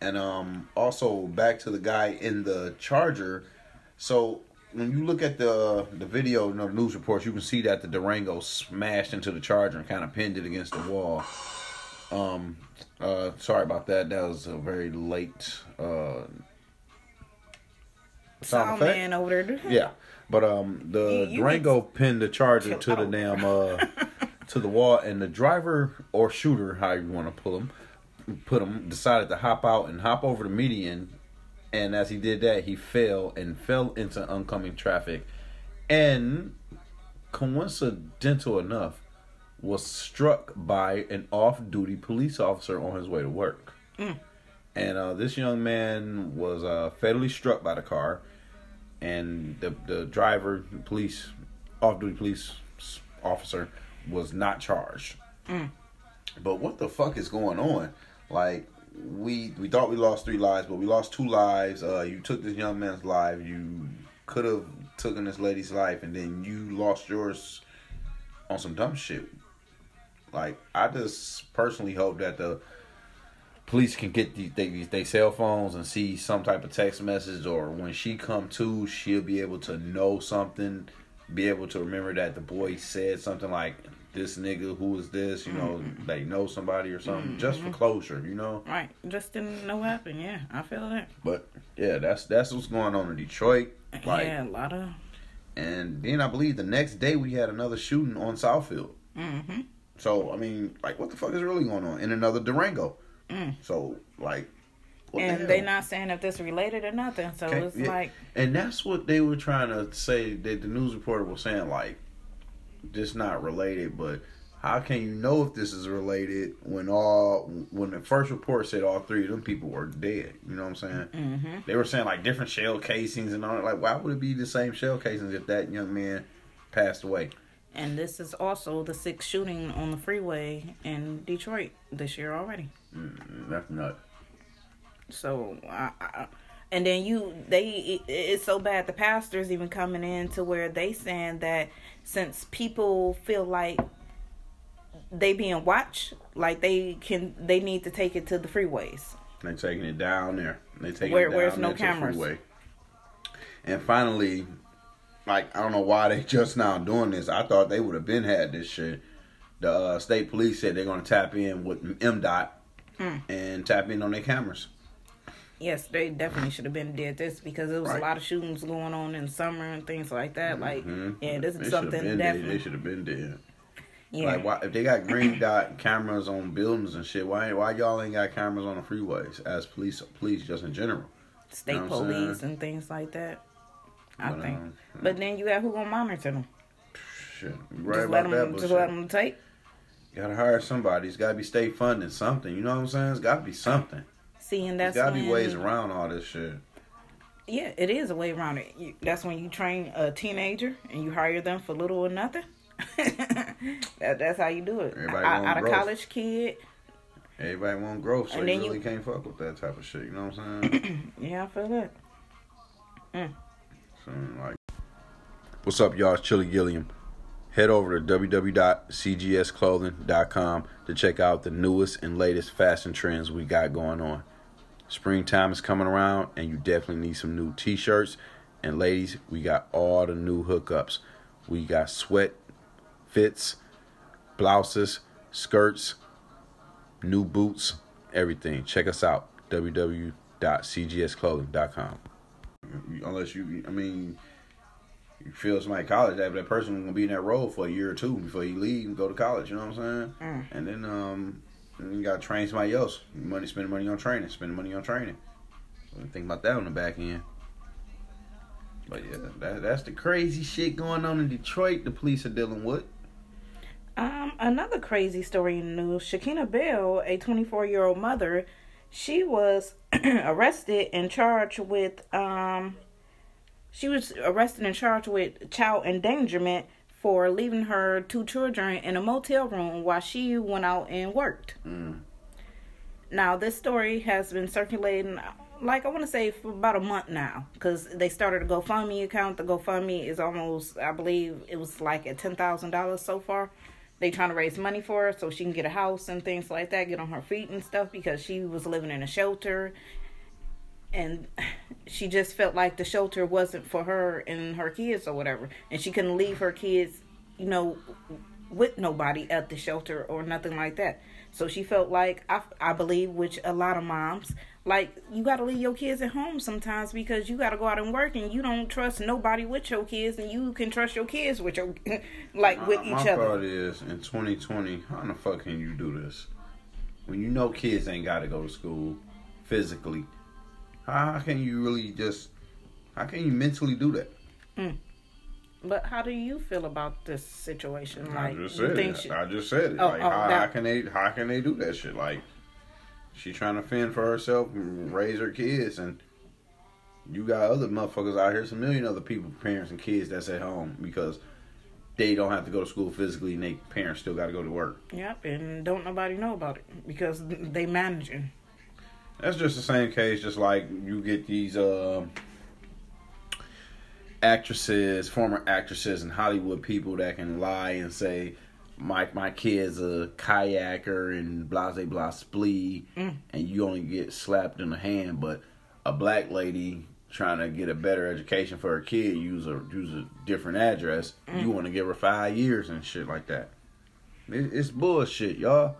and um also back to the guy in the Charger. So when you look at the the video, you know, the news reports, you can see that the Durango smashed into the Charger and kind of pinned it against the wall. Um, uh, sorry about that. That was a very late uh sound effect. man over there. Yeah, but um, the You- you Durango pinned the Charger to the damn uh [laughs] to the wall, and the driver or shooter, how you want to pull him, put him, decided to hop out and hop over the median, and as he did that, he fell and fell into oncoming traffic, and coincidental enough, was struck by an off-duty police officer on his way to work. And uh, this young man was uh, fatally struck by the car, and the the driver, police, off-duty police officer, was not charged. But what the fuck is going on? Like we we thought we lost three lives, but we lost two lives. Uh, you took this young man's life. You could have taken this lady's life, and then you lost yours on some dumb shit. Like I just personally hope that the police can get these they, they cell phones and see some type of text message, or when she come to, she'll be able to know something, be able to remember that the boy said something like this nigga who is this, you know, they know somebody or something, just for closure, you know. Right, just didn't know what happened. Yeah, I feel that. But yeah, that's that's what's going on in Detroit. Like, yeah, a lot of. and then I believe the next day we had another shooting on Southfield. hmm So I mean, like, what the fuck is really going on in another Durango? Mm. So like, the And hell? they not saying if this related or nothing. So it's yeah. like, and that's what they were trying to say. That the news reporter was saying like, this not related, but how can you know if this is related when all when the first report said all three of them people were dead? You know what I'm saying? hmm They were saying like different shell casings and all that. Like, why would it be the same shell casings if that young man passed away? and this is also the sixth shooting on the freeway in Detroit this year already. Mm, that's nuts. So, I, I, and then you, they, it, it's so bad. The pastors even coming in to where they saying that since people feel like they being watched, like they can, they need to take it to the freeways. They taking it down there. They taking Where- it down where's no cameras? freeway. And finally, like I don't know why they [laughs] just now doing this. I thought they would have been had this shit. The uh, state police said they're gonna tap in with MDOT Hmm. and tap in on their cameras. Yes, they definitely should have been did this because there was Right. a lot of shootings going on in summer and things like that. Like, Mhm. yeah, this is have something been dead. definitely. They should have been dead. yeah, Like why, if they got green dot [coughs] cameras on buildings and shit, why why y'all ain't got cameras on the freeways as police police just in general? state know police and things like that. I But, think, um, but then you got who gonna monitor them? Shit, right just let that them, bullshit. just let them take. You gotta hire somebody. It's gotta be state funding, something. You know what I'm saying? It's gotta be something. See, and that's There's gotta when, be ways around all this shit. Yeah, it is a way around it. You, that's when you train a teenager and you hire them for little or nothing. [laughs] that, that's how you do it. Everybody out, want out of college kid. Everybody want growth, so you then you- really can't fuck with that type of shit. You know what I'm saying? [coughs] Yeah, I feel that. Mm. So, like, what's up, y'all? It's Chili Gilliam. Head over to www.cgsclothing.com to check out the newest and latest fashion trends we got going on. Springtime is coming around, and you definitely need some new t-shirts. And ladies, we got all the new hookups. We got sweat fits, blouses, skirts, new boots, everything. Check us out. www.cgsclothing.com. Unless you, I mean, you feel somebody college that that person gonna be in that role for a year or two before you leave and go to college. You know what I'm saying? Mm. And then um, then you gotta train somebody else. Money, spend money on training, spend money on training. So think about that on the back end. But yeah, that, that's the crazy shit going on in Detroit. The police are dealing with. Um, another crazy story in the news. Shakina Bell, a 24 year old mother, she was [clears throat] arrested and charged with um, she was arrested and charged with child endangerment for leaving her two children in a motel room while she went out and worked. Mm. Now, this story has been circulating, like I want to say, for about a month now, because they started a GoFundMe account. The GoFundMe is almost, I believe, it was like at ten thousand dollars so far. They trying to raise money for her so she can get a house and things like that, get on her feet and stuff, because she was living in a shelter, and she just felt like the shelter wasn't for her and her kids or whatever, and she couldn't leave her kids, you know, with nobody at the shelter or nothing like that. So she felt like I, I believe, which a lot of moms like, you got to leave your kids at home sometimes because you got to go out and work, and you don't trust nobody with your kids, and you can trust your kids with your [laughs] like with my, each my other. thought is in 2020, how the fuck can you do this when you know kids ain't got to go to school physically? How, how can you really just? How can you mentally do that? Mm. But how do you feel about this situation? Like, I Like, just you said think it. she- I just said it. Oh, like oh, how, that- how can they? How can they do that shit? Like she trying to fend for herself and raise her kids, and you got other motherfuckers out here, some million other people, parents and kids that's at home because they don't have to go to school physically, and they parents still got to go to work. Yep, and don't nobody know about it because they managing. That's just the same case, just like you get these uh, actresses, former actresses and Hollywood people that can lie and say, my my kid's a kayaker and blah blah blah splee, Mm. and you only get slapped in the hand. But a black lady trying to get a better education for her kid use a use a different address. Mm. You want to give her five years and shit like that. It, it's bullshit, y'all.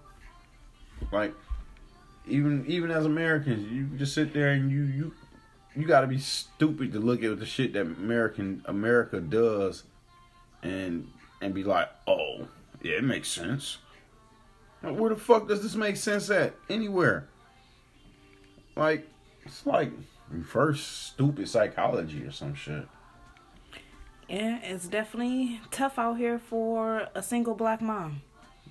Like even even as Americans, you just sit there and you you you got to be stupid to look at the shit that American America does, and and be like, oh yeah, it makes sense. Now, where the fuck does this make sense at? Anywhere. Like it's like reverse stupid psychology or some shit. Yeah, it's definitely tough out here for a single black mom.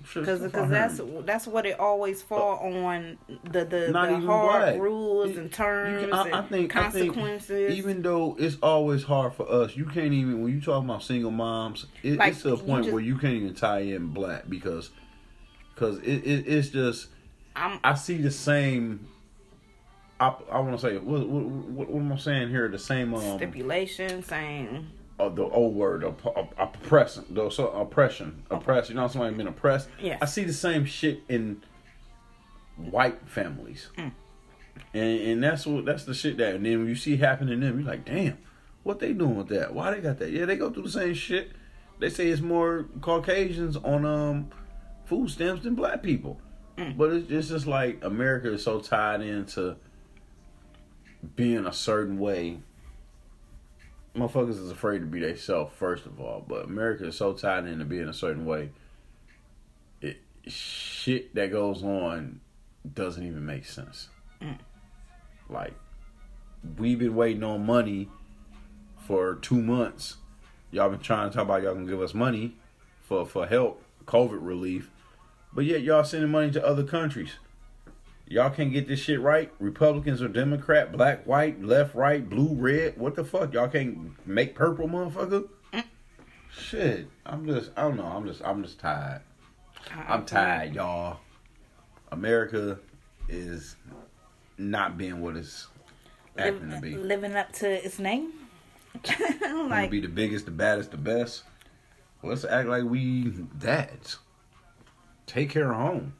Shit, Because that's that's what it always fall on the the, the hard black. rules and terms can- I, I and think, I think consequences. even though it's always hard for us, you can't even when you talk about single moms, it, Like, it's to a point just- where you can't even tie in black because because it, it it's just I'm I see the same. I, I want to say what, what what what am I saying here? The same um stipulation saying uh, the old word op- op- oppression, the so oppression, oppress. You know, somebody been oppressed. Yes. I see the same shit in white families, Mm. and and that's what that's the shit that. And then when you see it happen to them, you're like, damn, what they doing with that? Why they got that? Yeah, they go through the same shit. They say it's more Caucasians on um food stamps than black people, Mm. but it's, it's just like America is so tied into being a certain way motherfuckers is afraid to be themselves first of all, but America is so tied into being a certain way. It shit that goes on doesn't even make sense. Mm. Like we've been waiting on money for two months. Y'all been trying to talk about y'all gonna give us money for for help, COVID relief, but yet y'all sending money to other countries. Y'all can't get this shit right. Republicans or Democrat, black, white, left, right, blue, red. What the fuck? Y'all can't make purple, motherfucker. Shit, I'm just, I don't know. I'm just, I'm just tired. I'm tired, y'all. America is not being what it's acting to be. living up to its name. [laughs] Like, be the biggest, the baddest, the best. Let's act like we dads. Take care of home.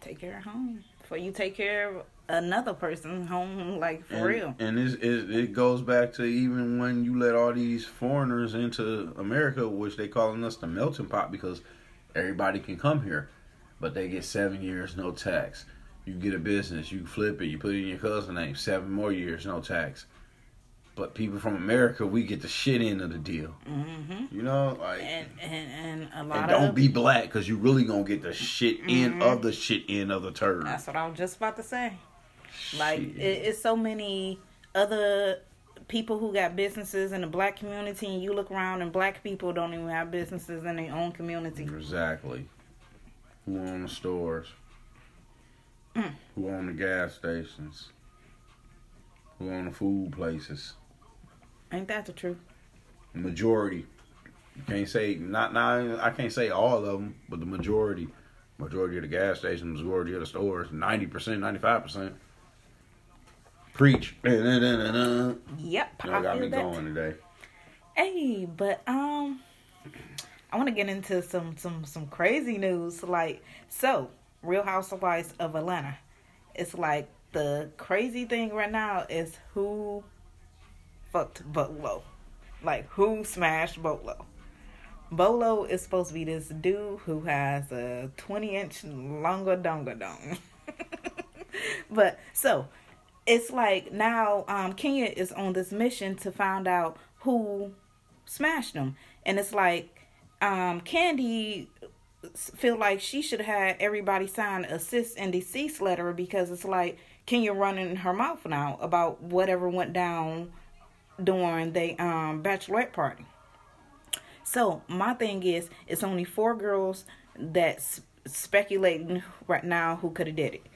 take care of home. For you take care of another person home, like for and, real. And it, it goes back to even when you let all these foreigners into America, which they calling us the melting pot because everybody can come here, but they get seven years no tax. You get a business, you flip it, you put it in your cousin name, seven more years no tax. But people from America, we get the shit end of the deal. hmm You know, like And and and a and lot don't of be black because you really gonna get the shit end of the shit end of the turd. That's what I was just about to say. Like it, it's so many other people who got businesses in the black community, and you look around and black people don't even have businesses in their own community. Exactly. Who own the stores? Mm. Who own the gas stations? Who own the food places? Ain't that the truth? Majority. You can't say not now. I can't say all of them, but the majority, majority of the gas stations, majority of the stores, ninety percent, ninety five percent. Preach. Y'all Yep, I got me that. going today. Hey, but um, I want to get into some some some crazy news. Like, so Real Housewives of Atlanta. It's like the crazy thing right now is who fucked Bolo. Like, who smashed Bolo? Bolo is supposed to be this dude who has a 20 inch longer donga dong. [laughs] but so it's like now um, Kenya is on this mission to find out who smashed them, and it's like um, Candy feel like she should have everybody sign a cis and deceased letter because it's like Kenya running her mouth now about whatever went down during the um, bachelorette party. So my thing is, it's only four girls that's speculating right now who could have did it.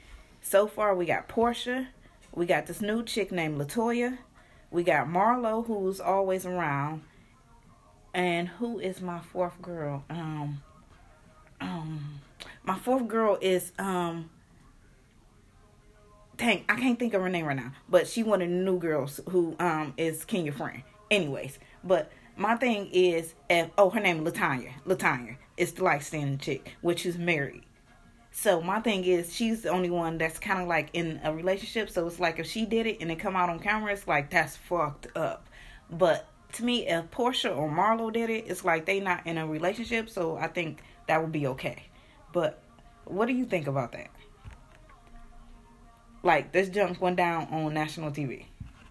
So far, we got Porsha, we got this new chick named Latoya, we got Marlo who's always around, and who is my fourth girl? Um, um, my fourth girl is um. Dang, I can't think of her name right now, but she one of the new girls who um is Kenya friend. Anyways, but my thing is, if, oh, her name is Latanya. Latanya is the light standing chick, which is married. So my thing is, she's the only one that's kind of like in a relationship. So it's like if she did it and it come out on camera, it's like that's fucked up. But to me, if Porsha or Marlo did it, it's like they not in a relationship. So I think that would be okay. But what do you think about that? Like this junk went down on national TV.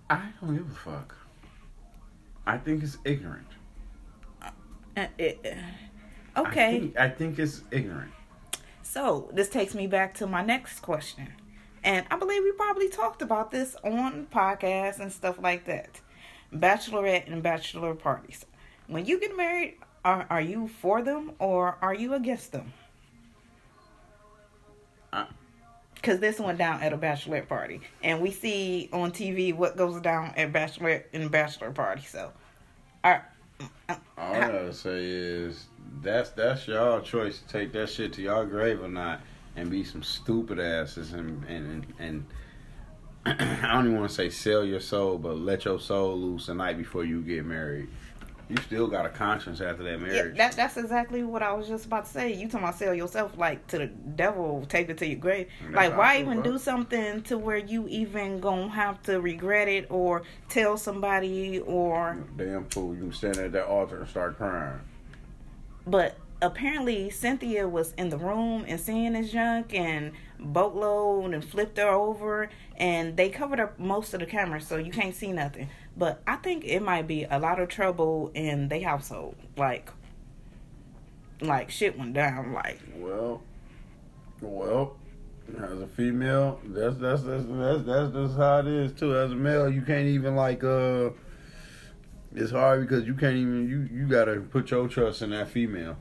I don't give a fuck. I think it's ignorant. Uh, it- uh, I okay. think, I think it's ignorant. So this takes me back to my next question. And I believe we probably talked about this on podcasts and stuff like that. Bachelorette and bachelor parties. When you get married, are are you for them or are you against them? I- Cause this went down at a bachelorette party, and we see on TV what goes down at bachelorette and bachelor party. So, All I gotta say is that's that's y'all choice to take that shit to y'all grave or not, and be some stupid asses and and and. [clears throat] I don't even want to say sell your soul, but let your soul loose the night before you get married. You still got a conscience after that Yeah, marriage. that that's exactly what I was just about to say. You talking about sell yourself like to the devil, take it to your grave. Like why even do something to where you even gonna have to regret it or tell somebody or Damn fool! You can stand at that altar and start crying. but apparently Cynthia was in the room and seeing this junk and boatload and flipped her over and they covered up most of the camera so you can't see nothing. But I think it might be a lot of trouble in their household. Like like shit went down like Well, well, as a female, that's that's that's that's that's just how it is too. As a male, you can't even like uh, it's hard because you can't even you you gotta put your trust in that female.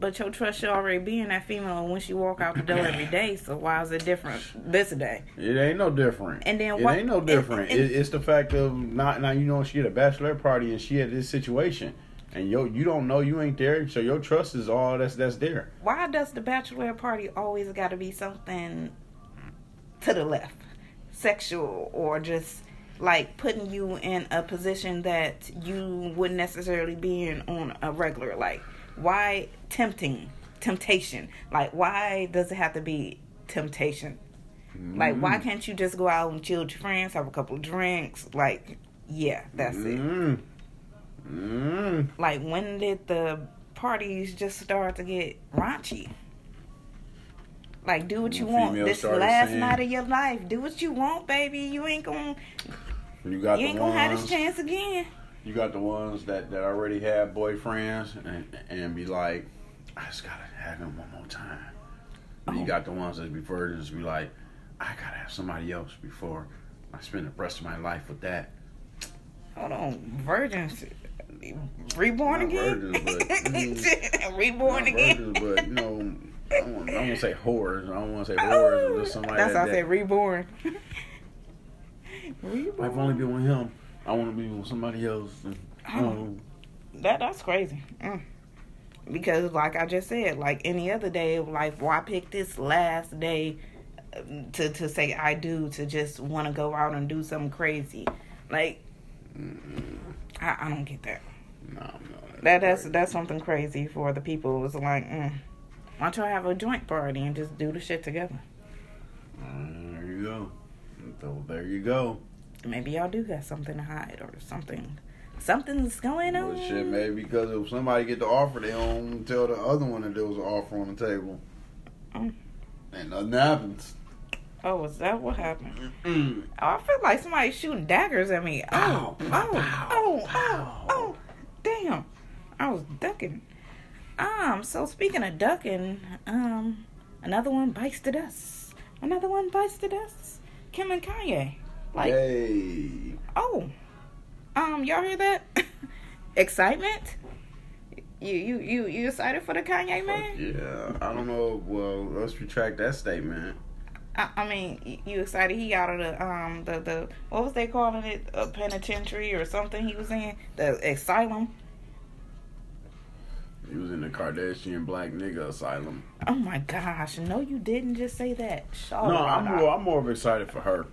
But your trust should already be in that female when she walk out the door every [coughs] day. So why is it different this day? It ain't no different. And then it what- ain't no different. and- it, it's the fact of not now. You know, she at a bachelor party and she had this situation, and yo, you don't know you ain't there, so your trust is all that's that's there. Why does the bachelor party always got to be something to the left, sexual, or just like putting you in a position that you wouldn't necessarily be in on a regular? Like, why tempting, temptation? Like, why does it have to be temptation? Like, Mm. why can't you just go out and chill with your friends, have a couple of drinks? Like, yeah, that's it. Mm. Mm. Like, when did the parties just start to get raunchy? Like, do what you want. This last saying- night of your life. Do what you want, baby. You ain't gonna, You got you ain't gonna have this chance again. You got the ones that that already have boyfriends and and be like, I just gotta have him one more time. And Oh. you got the ones that be virgins be like, I gotta have somebody else before I spend the rest of my life with that. Hold on, virgins, reborn Not again. virgins, but, [laughs] reborn Not again. virgins, but you know, I don't, want, I don't want to say whores. I don't want to say oh, whores. But just somebody Oh, That's that, I that said reborn. reborn. I've only been with him. I want to be with somebody else. And, Oh. um, That that's crazy. Mm. Because like I just said, like any other day of life, why pick this last day um, to to say I do to just want to go out and do something crazy? Like I, I don't get that. no, no, That that's crazy. that's something crazy for the people. It's like, mm, why don't y'all have a joint party and just do the shit together? Uh, there you go. So there you go. Maybe y'all do got something to hide or something. Something's going on. Well, shit, maybe because if somebody get the offer, they don't tell the other one that there was an offer on the table. Mm. And nothing happens. Oh, is that what happened? Mm. Oh, I feel like somebody's shooting daggers at me. Oh, Pow, oh, oh, oh, oh, damn. I was ducking. Um, so speaking of ducking, um, another one bites the dust. Another one bites the dust. Kim and Kanye. Like, Yay. oh, um, y'all hear that? [laughs] Excitement? You, you, you, you excited for the Kanye man? Yeah, I don't know. Well, let's retract that statement. I, I mean, you excited he out of the um the the what was they calling it a penitentiary or something he was in the asylum. He was in the Kardashian black nigga asylum. Oh my gosh! No, you didn't just say that. Shut no. I'm more, I'm more of excited for her.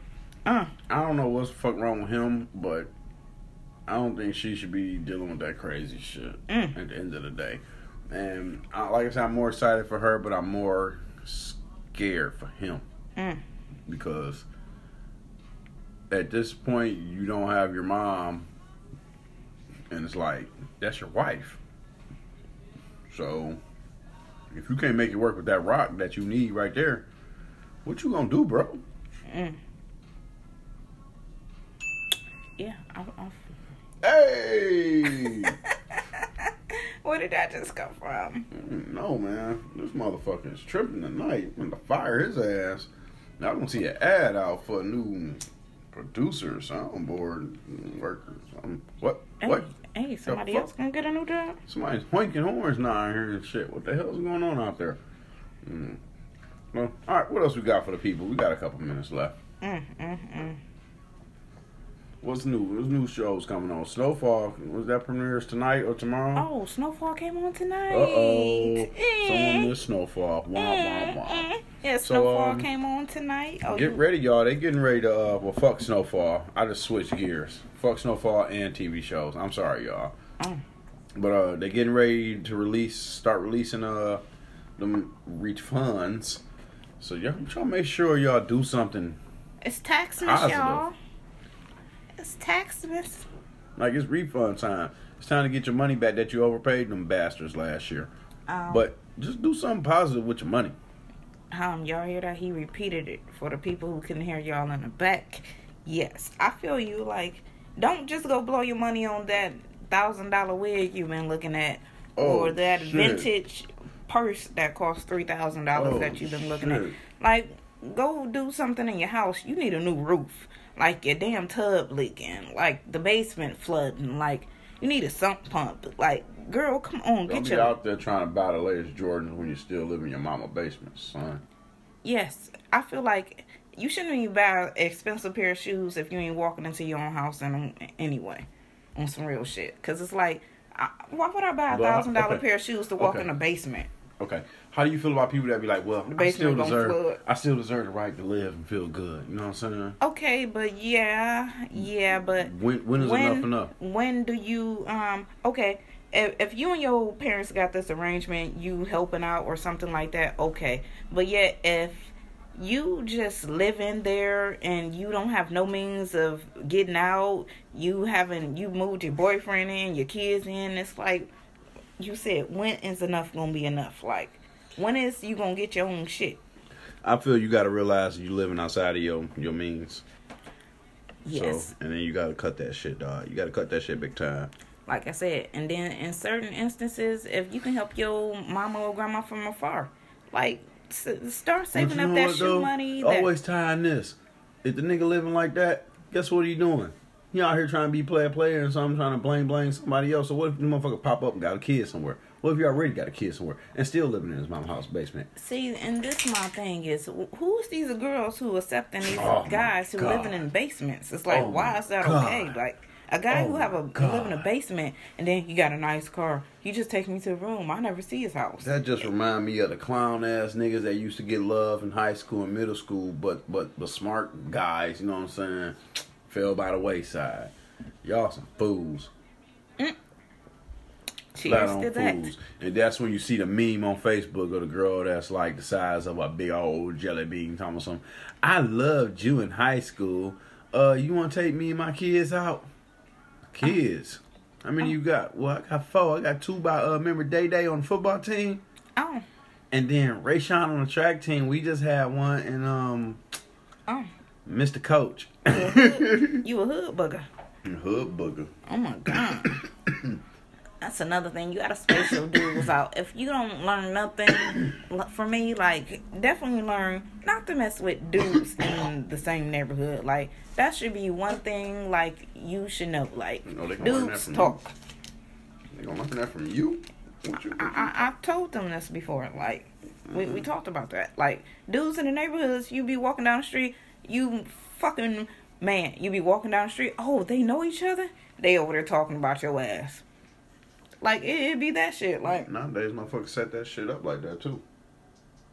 Uh, I don't know what's the fuck wrong with him, but I don't think she should be dealing with that crazy shit Mm. at the end of the day. And I, like I said, I'm more excited for her, but I'm more scared for him mm, because at this point you don't have your mom, and it's like that's your wife. So if you can't make it work with that rock that you need right there, what you gonna do, bro? mm. Yeah, I'm. I, Hey. [laughs] Where did that just come from? No, man. This motherfucker is tripping tonight. I'm gonna fire his ass. Now I'm gonna see an ad out for a new producer, soundboard worker. Something. What? Hey, What? Hey, somebody else gonna get a new job? Somebody's hoinking horns now here and shit. What the hell's going on out there? Mm. Well, all right. What else we got for the people? We got a couple minutes left. Mm, mm, mm. What's new? What's new shows coming on? Snowfall. Was that premieres tonight or tomorrow? Oh, Snowfall came on tonight. Uh oh. Eh. Someone missed Snowfall. Wah, wah, Eh, wah. eh. Yeah, So, Snowfall um, came on tonight. Oh, Get ready, y'all. They getting ready to uh well fuck Snowfall. I just switched gears. Fuck Snowfall and TV shows. I'm sorry, y'all. Oh. But uh they getting ready to release start releasing uh them refunds. So y'all try to make sure y'all do something. It's Taxmas, Positive. y'all. It's Taxmas. Like it's refund time. It's time to get your money back that you overpaid them bastards last year. Um, But just do something positive with your money. um, y'all hear that? He repeated it for the people who can hear y'all in the back. Yes, I feel you. Like, don't just go blow your money on that thousand dollar wig you've been looking at, Oh, or that shit. vintage purse that costs three thousand dollars Oh, that you've been looking at. Like, go do something in your house. You need a new roof. Like your damn tub leaking. Like the basement flooding. Like You need a sump pump. Like, girl, come on, Don't get be your out there trying to buy the latest Jordans when you still live in your mama basement, son. Yes, I feel like you shouldn't even buy an expensive pair of shoes if you ain't walking into your own house in anyway. On some real shit, cause it's like, I, why would I buy a thousand dollar pair of shoes to walk Okay. in the basement? Okay. How do you feel about people that be like, well, I still deserve flood. I still deserve the right to live and feel good. You know what I'm saying? Okay, but yeah, yeah, but When when is when enough enough? when do you um okay if, if you and your parents got this arrangement you helping out or something like that okay but yet if you just live in there and you don't have no means of getting out you haven't you moved your boyfriend in your kids in it's like you said when is enough gonna be enough like when is you gonna get your own shit I feel you got to realize you living outside of your your means. yes So and then you got to cut that shit, dog. You got to cut that shit big time. like I said, and then in certain instances, if you can help your mama or grandma from afar, like start saving up that what, shoe money. That, Always tying this. If the nigga living like that, guess what he doing? He out here trying to be player player and something trying to blame blame somebody else. So what if the motherfucker pop up and got a kid somewhere? What if you already got a kid somewhere and still living in his mama house basement? See, and this my thing is, who's these girls who accepting these Oh, guys who God. living in basements? It's like, Oh, why is that God. okay? Like a guy Oh, who have a God. live in a basement and then he got a nice car. He just take me to the room. I never see his house. That just remind me of the clown ass niggas that used to get love in high school and middle school, but but but smart guys, you know what I'm saying, fell by the wayside. Y'all some fools. Flat Cheers on that. fools. And that's when you see the meme on Facebook of the girl that's like the size of a big old jelly bean talking something. I loved you in high school. Uh, you want to take me and my kids out? Kids. How many you got? Well, I got four. I got two by uh, remember Day Day on the football team, Oh, and then Rayshawn on the track team. We just had one, and um, oh, Mr. Coach, you a [laughs] hood bugger. Hood Booger. Oh my god. [coughs] That's another thing. You gotta space your dudes out. If you don't learn nothing, for me, like definitely learn not to mess with dudes in the same neighborhood. Like that should be one thing. Like you should know. Like You know they gonna learn dudes from you. talk. They gonna learn that from you? What you? I, I I told them this before. Like we we mm-hmm. talked about that. Like dudes in the neighborhoods, you be walking down the street, you fucking man, you be walking down the street. Oh, they know each other. They over there talking about your ass. Like it, it be that shit. Like Nowadays, motherfuckers set that shit up like that too.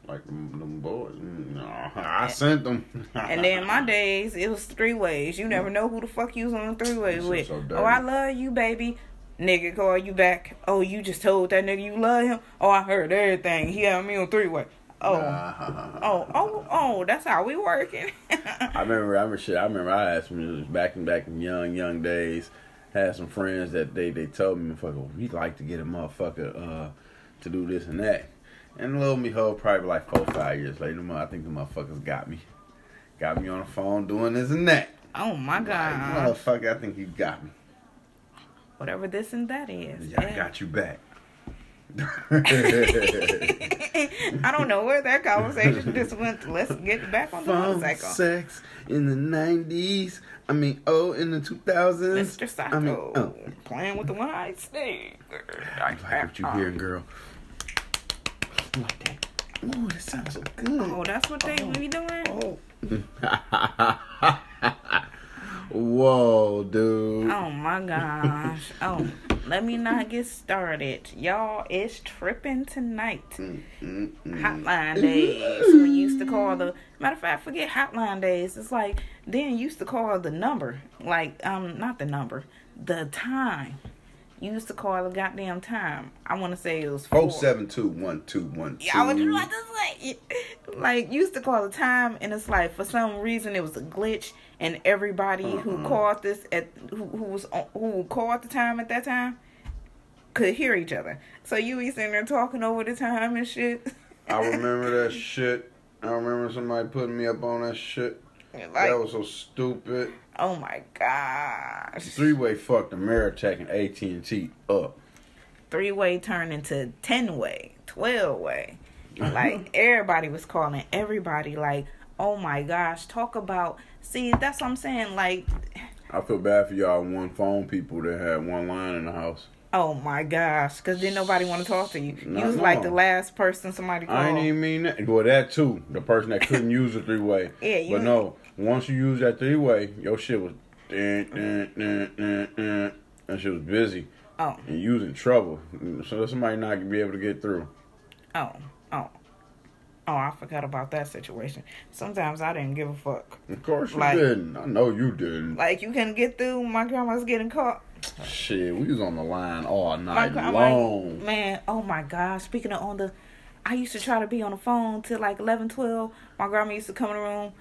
Like them, them boys. Mm, I sent them. [laughs] And then my days, it was three ways. You never know who the fuck you was on three ways with. so oh, I love you, baby. Nigga call you back. Oh, you just told that nigga you love him. Oh, I heard everything. He had me on three way. Oh, oh, oh, oh. That's how we working. [laughs] I remember, I remember shit. I remember I had some back and back in young young days. Had some friends that they they told me, "Motherfucker, we like to get a motherfucker uh to do this and that." And lo and behold, probably like four five years later, I think the motherfuckers got me, got me on the phone doing this and that. oh my Like, god. motherfucker, I think you got me. Whatever this and that is. Yeah, I got you back. [laughs] I don't know where that conversation just went. Let's get back on the Phone motorcycle. sex in the nineties. I mean, oh, in the two thousands. Mr. Psycho. I mean, oh, Playing with the one eyed snake. I like what you hearing, uh-uh. girl. Like that. Oh, that sounds so good. Oh, that's what they oh. be doing? Oh. [laughs] Whoa, dude. Oh my gosh. [laughs] Oh, let me not get started. Y'all, it's tripping tonight. Hotline days. We used to call the matter of fact, forget hotline days. It's like then used to call the number. Like, um, not the number. The time. You used to call the goddamn time. I wanna say it was Oh four. seven two one two one two. Yeah, I was just about to say, like, used to call the time, and it's like for some reason it was a glitch, and everybody who Uh-uh. called this at who, who was on, who called the time at that time could hear each other. So you be sitting there talking over the time and shit. I remember that [laughs] shit. I remember somebody putting me up on that shit. Like, that was so stupid. oh my gosh, Three way fucked Ameritech and AT and T up. three way turned into ten way, twelve way. [laughs] Like everybody was calling everybody. Like, oh my gosh, talk about. See, that's what I'm saying. Like, I feel bad for y'all one phone people that had one line in the house. Oh my gosh, because then nobody want to talk to you. No, you was no. like the last person somebody called. I ain't even mean that. Well, that too. The person that couldn't use the three way. [laughs] Yeah, you- But no, once you use that three way, your shit was dun, dun, dun, and shit was busy. Oh, And you was in trouble. So somebody not gonna be able to get through. oh, oh. Oh, I forgot about that situation. Sometimes I didn't give a fuck. Of course you Like- didn't. I know you didn't. Like you couldn't get through. My grandma's getting caught. Shit, we was on the line all night grandma, long. man. Oh my gosh. Speaking of on the, I used to try to be on the phone till like 11, 12. My grandma used to come in the room.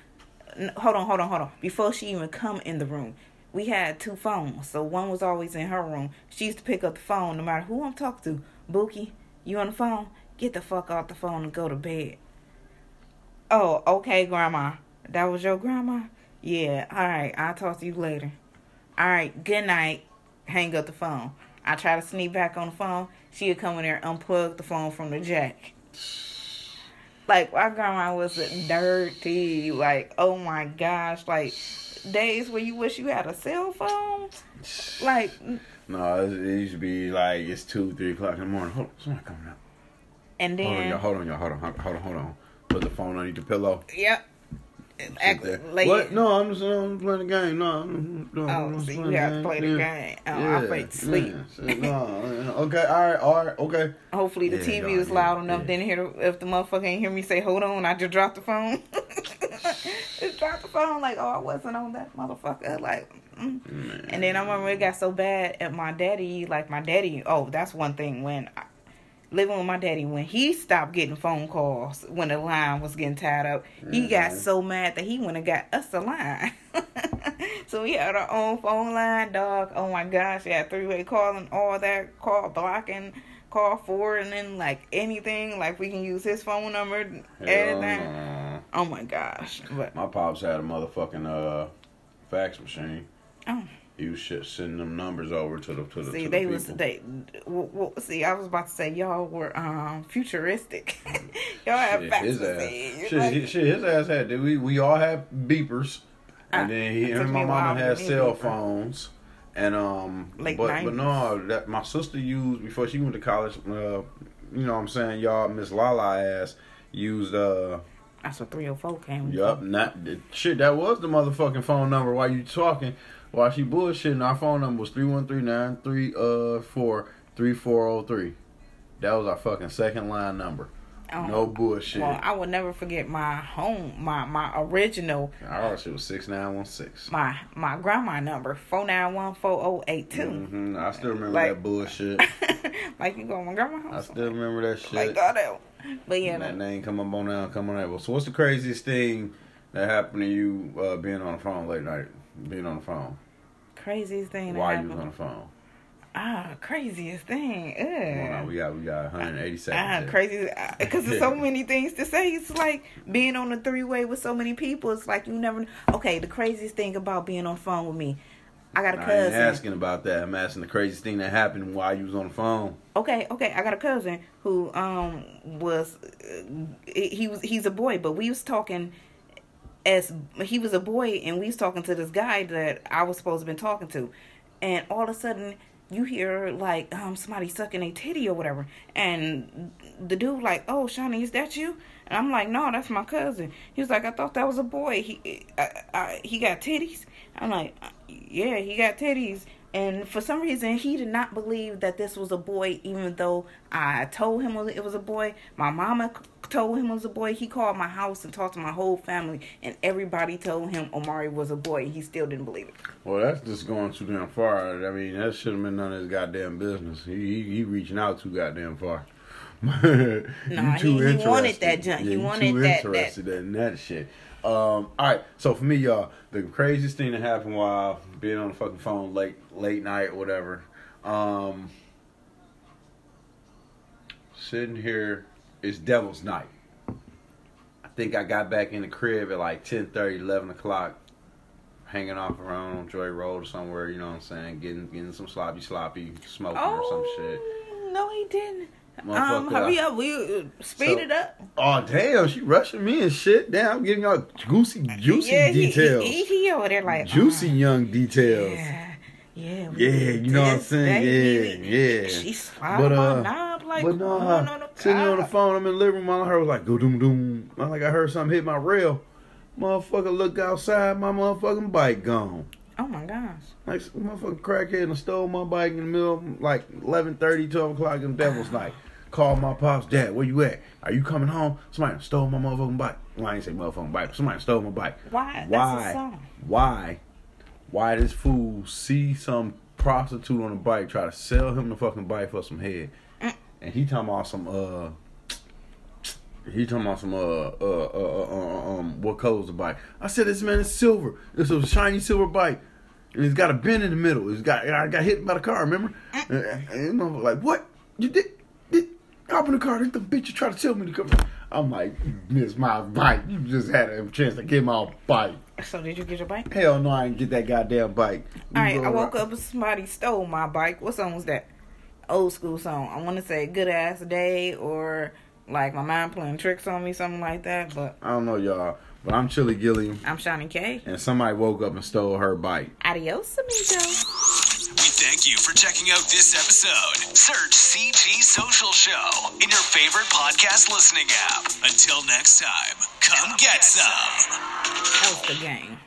Hold on, hold on, hold on. Before she even come in the room, we had two phones. So one was always in her room. She used to pick up the phone no matter who I'm talking to. Bookie, you on the phone? Get the fuck off the phone and go to bed. Oh, okay, grandma. That was your grandma? Yeah, all right. I'll talk to you later. All right, good night. Hang up the phone. I try to sneak back on the phone. She'd come in there, unplug the phone from the jack. Like, my grandma was dirty. Like, oh my gosh. Like, days where you wish you had a cell phone. Like, No, it, used to be like it's two, three o'clock in the morning. Hold on, somebody coming up. and Hold on, then, y'all. Hold on, y'all. Hold on, hold on, hold on. Put the phone underneath the pillow. yep. Act, There. what? No, I'm just I'm playing the game. No, no, Oh, I'm just so you playing have to play the Yeah. game. Oh, I played sleep. yeah. Shit, no, okay, all right, all right, okay. Hopefully the Yeah, TV y'all, was yeah, loud enough. yeah. Didn't hear the, if the motherfucker ain't hear me say hold on. I just dropped the phone. [laughs] just dropped the phone like oh I wasn't on that motherfucker. Like, mm. And then I remember it got so bad at my daddy. Like my daddy. Oh, that's one thing when. I, Living with my daddy, when he stopped getting phone calls when the line was getting tied up, he got Mhm. so mad that he went and got us a line. [laughs] so we had our own phone line, dog. Oh my gosh, yeah, three way calling, all that, call blocking, call forward, and then like anything, like we can use his phone number, Hell everything. no. Oh my gosh, but My pops had a motherfucking uh fax machine. Oh. He should send them numbers over to the to the see, to they the was they. w- w- see, I was about to say y'all were um futuristic. [laughs] y'all have Shit, his ass. Shit, Like- shit, his ass had. Did we we all had beepers, Ah, and then he and my mama had get me a cell beeper. phones, and um, Late but but no, that my sister used before she went to college. Uh, you know what I'm saying, y'all, Miss Lala ass used uh, That's what 304 came. yup, not shit. That was the motherfucking phone number while you talking. While she bullshitting, our phone number was three one three nine three uh four three four zero three. That was our fucking second line number. Oh. No bullshit. Well, I will never forget my home, my my original, Our shit was six nine one six. my my grandma number four nine one four zero eight two. Mm-hmm. I still remember Like- that bullshit. [laughs] like you go to my grandma I still remember that shit. like God out. But yeah, that name come up on now, come on now. So what's the craziest thing that happened to you uh, being on the phone late night? Being on the phone. craziest thing Why you was on the phone? Ah, craziest thing. Come on we got we got 180 Ah, seconds. here. crazy because there's so [laughs] many things to say. It's like being on a three way with so many people. It's like you never. Okay, the craziest thing about being on the phone with me, I got a I ain't cousin. asking about that. I'm asking the craziest thing that happened while you was on the phone. Okay, okay. I got a cousin who um was uh, he was he's a boy, but we was talking as he was a boy, and we was talking to this guy that I was supposed to been talking to, and all of a sudden you hear like um somebody sucking a titty or whatever, and the dude like, oh Shawnee, is that you? And I'm like, no, that's my cousin. He was like, I thought that was a boy. He I, I, he got titties. I'm like, yeah, he got titties. And for some reason, he did not believe that this was a boy, even though I told him it was a boy. My mama told him it was a boy. He called my house and talked to my whole family, and everybody told him Omari was a boy. He still didn't believe it. Well, that's just going too damn far. I mean, that should have been none of his goddamn business. He he, he reaching out too goddamn far. Nah, too he- he wanted that junk. He Yeah, you wanted too that- that- interested in that shit. Um, all right, so for me, y'all, the craziest thing that happened while being on the fucking phone late late night or whatever. Um, sitting here, it's Devil's Night. I think I got back in the crib at like 10 30, 11 o'clock, hanging off around on Joy Road or somewhere, you know what I'm saying? Getting getting some sloppy, sloppy smoking or some shit. Oh, no, he didn't. Um, hurry up, we uh, speed So- it up. Oh damn, she rushing me and shit. Damn, I'm giving y'all juicy, juicy yeah, details. He, he, he over there like juicy uh, young details. Yeah, yeah, Yeah, you know what I'm saying? baby. Yeah, yeah. She But, uh, my knob like but no, corn on a sitting on the phone, I'm in the living room. All I heard was like, go doom doom. I'm like, I heard something hit my rail. Motherfucker, look outside, my motherfucking bike gone. Oh my gosh. Like, some motherfucking crackhead and stole my bike in the middle like 11 12 o'clock in devil's night. Called my pops, Dad, where you at? Are you coming home? Somebody stole my motherfucking bike. Well, I ain't say motherfucking bike, somebody stole my bike. Why? Why? Why? Why this fool see some prostitute on a bike try to sell him the fucking bike for some head, Mm. and he talking about some uh. He talking about some uh uh uh, uh, uh um what color's the bike? I said this man is silver. It's a shiny silver bike, and it's got a bend in the middle. It's got I got hit by the car. Remember? And, and like what you did? Hop in the car. This the bitch you tried to tell me to come. I'm like, miss my bike. You just had a chance to get my bike. So did you get your bike? Hell no, I didn't get that goddamn bike. All right, I woke up and somebody stole my bike. What song was that? Old school song. I want to say "Good Ass Day" or like my mind playing tricks on me, something like that. But I don't know y'all, but I'm Chili Gilliam, I'm Shawnee K. and somebody woke up and stole her bike. Adios, amigos. We thank you for checking out this episode. Search CG Social Show in your favorite podcast listening app. Until next time, come get some. Was the game.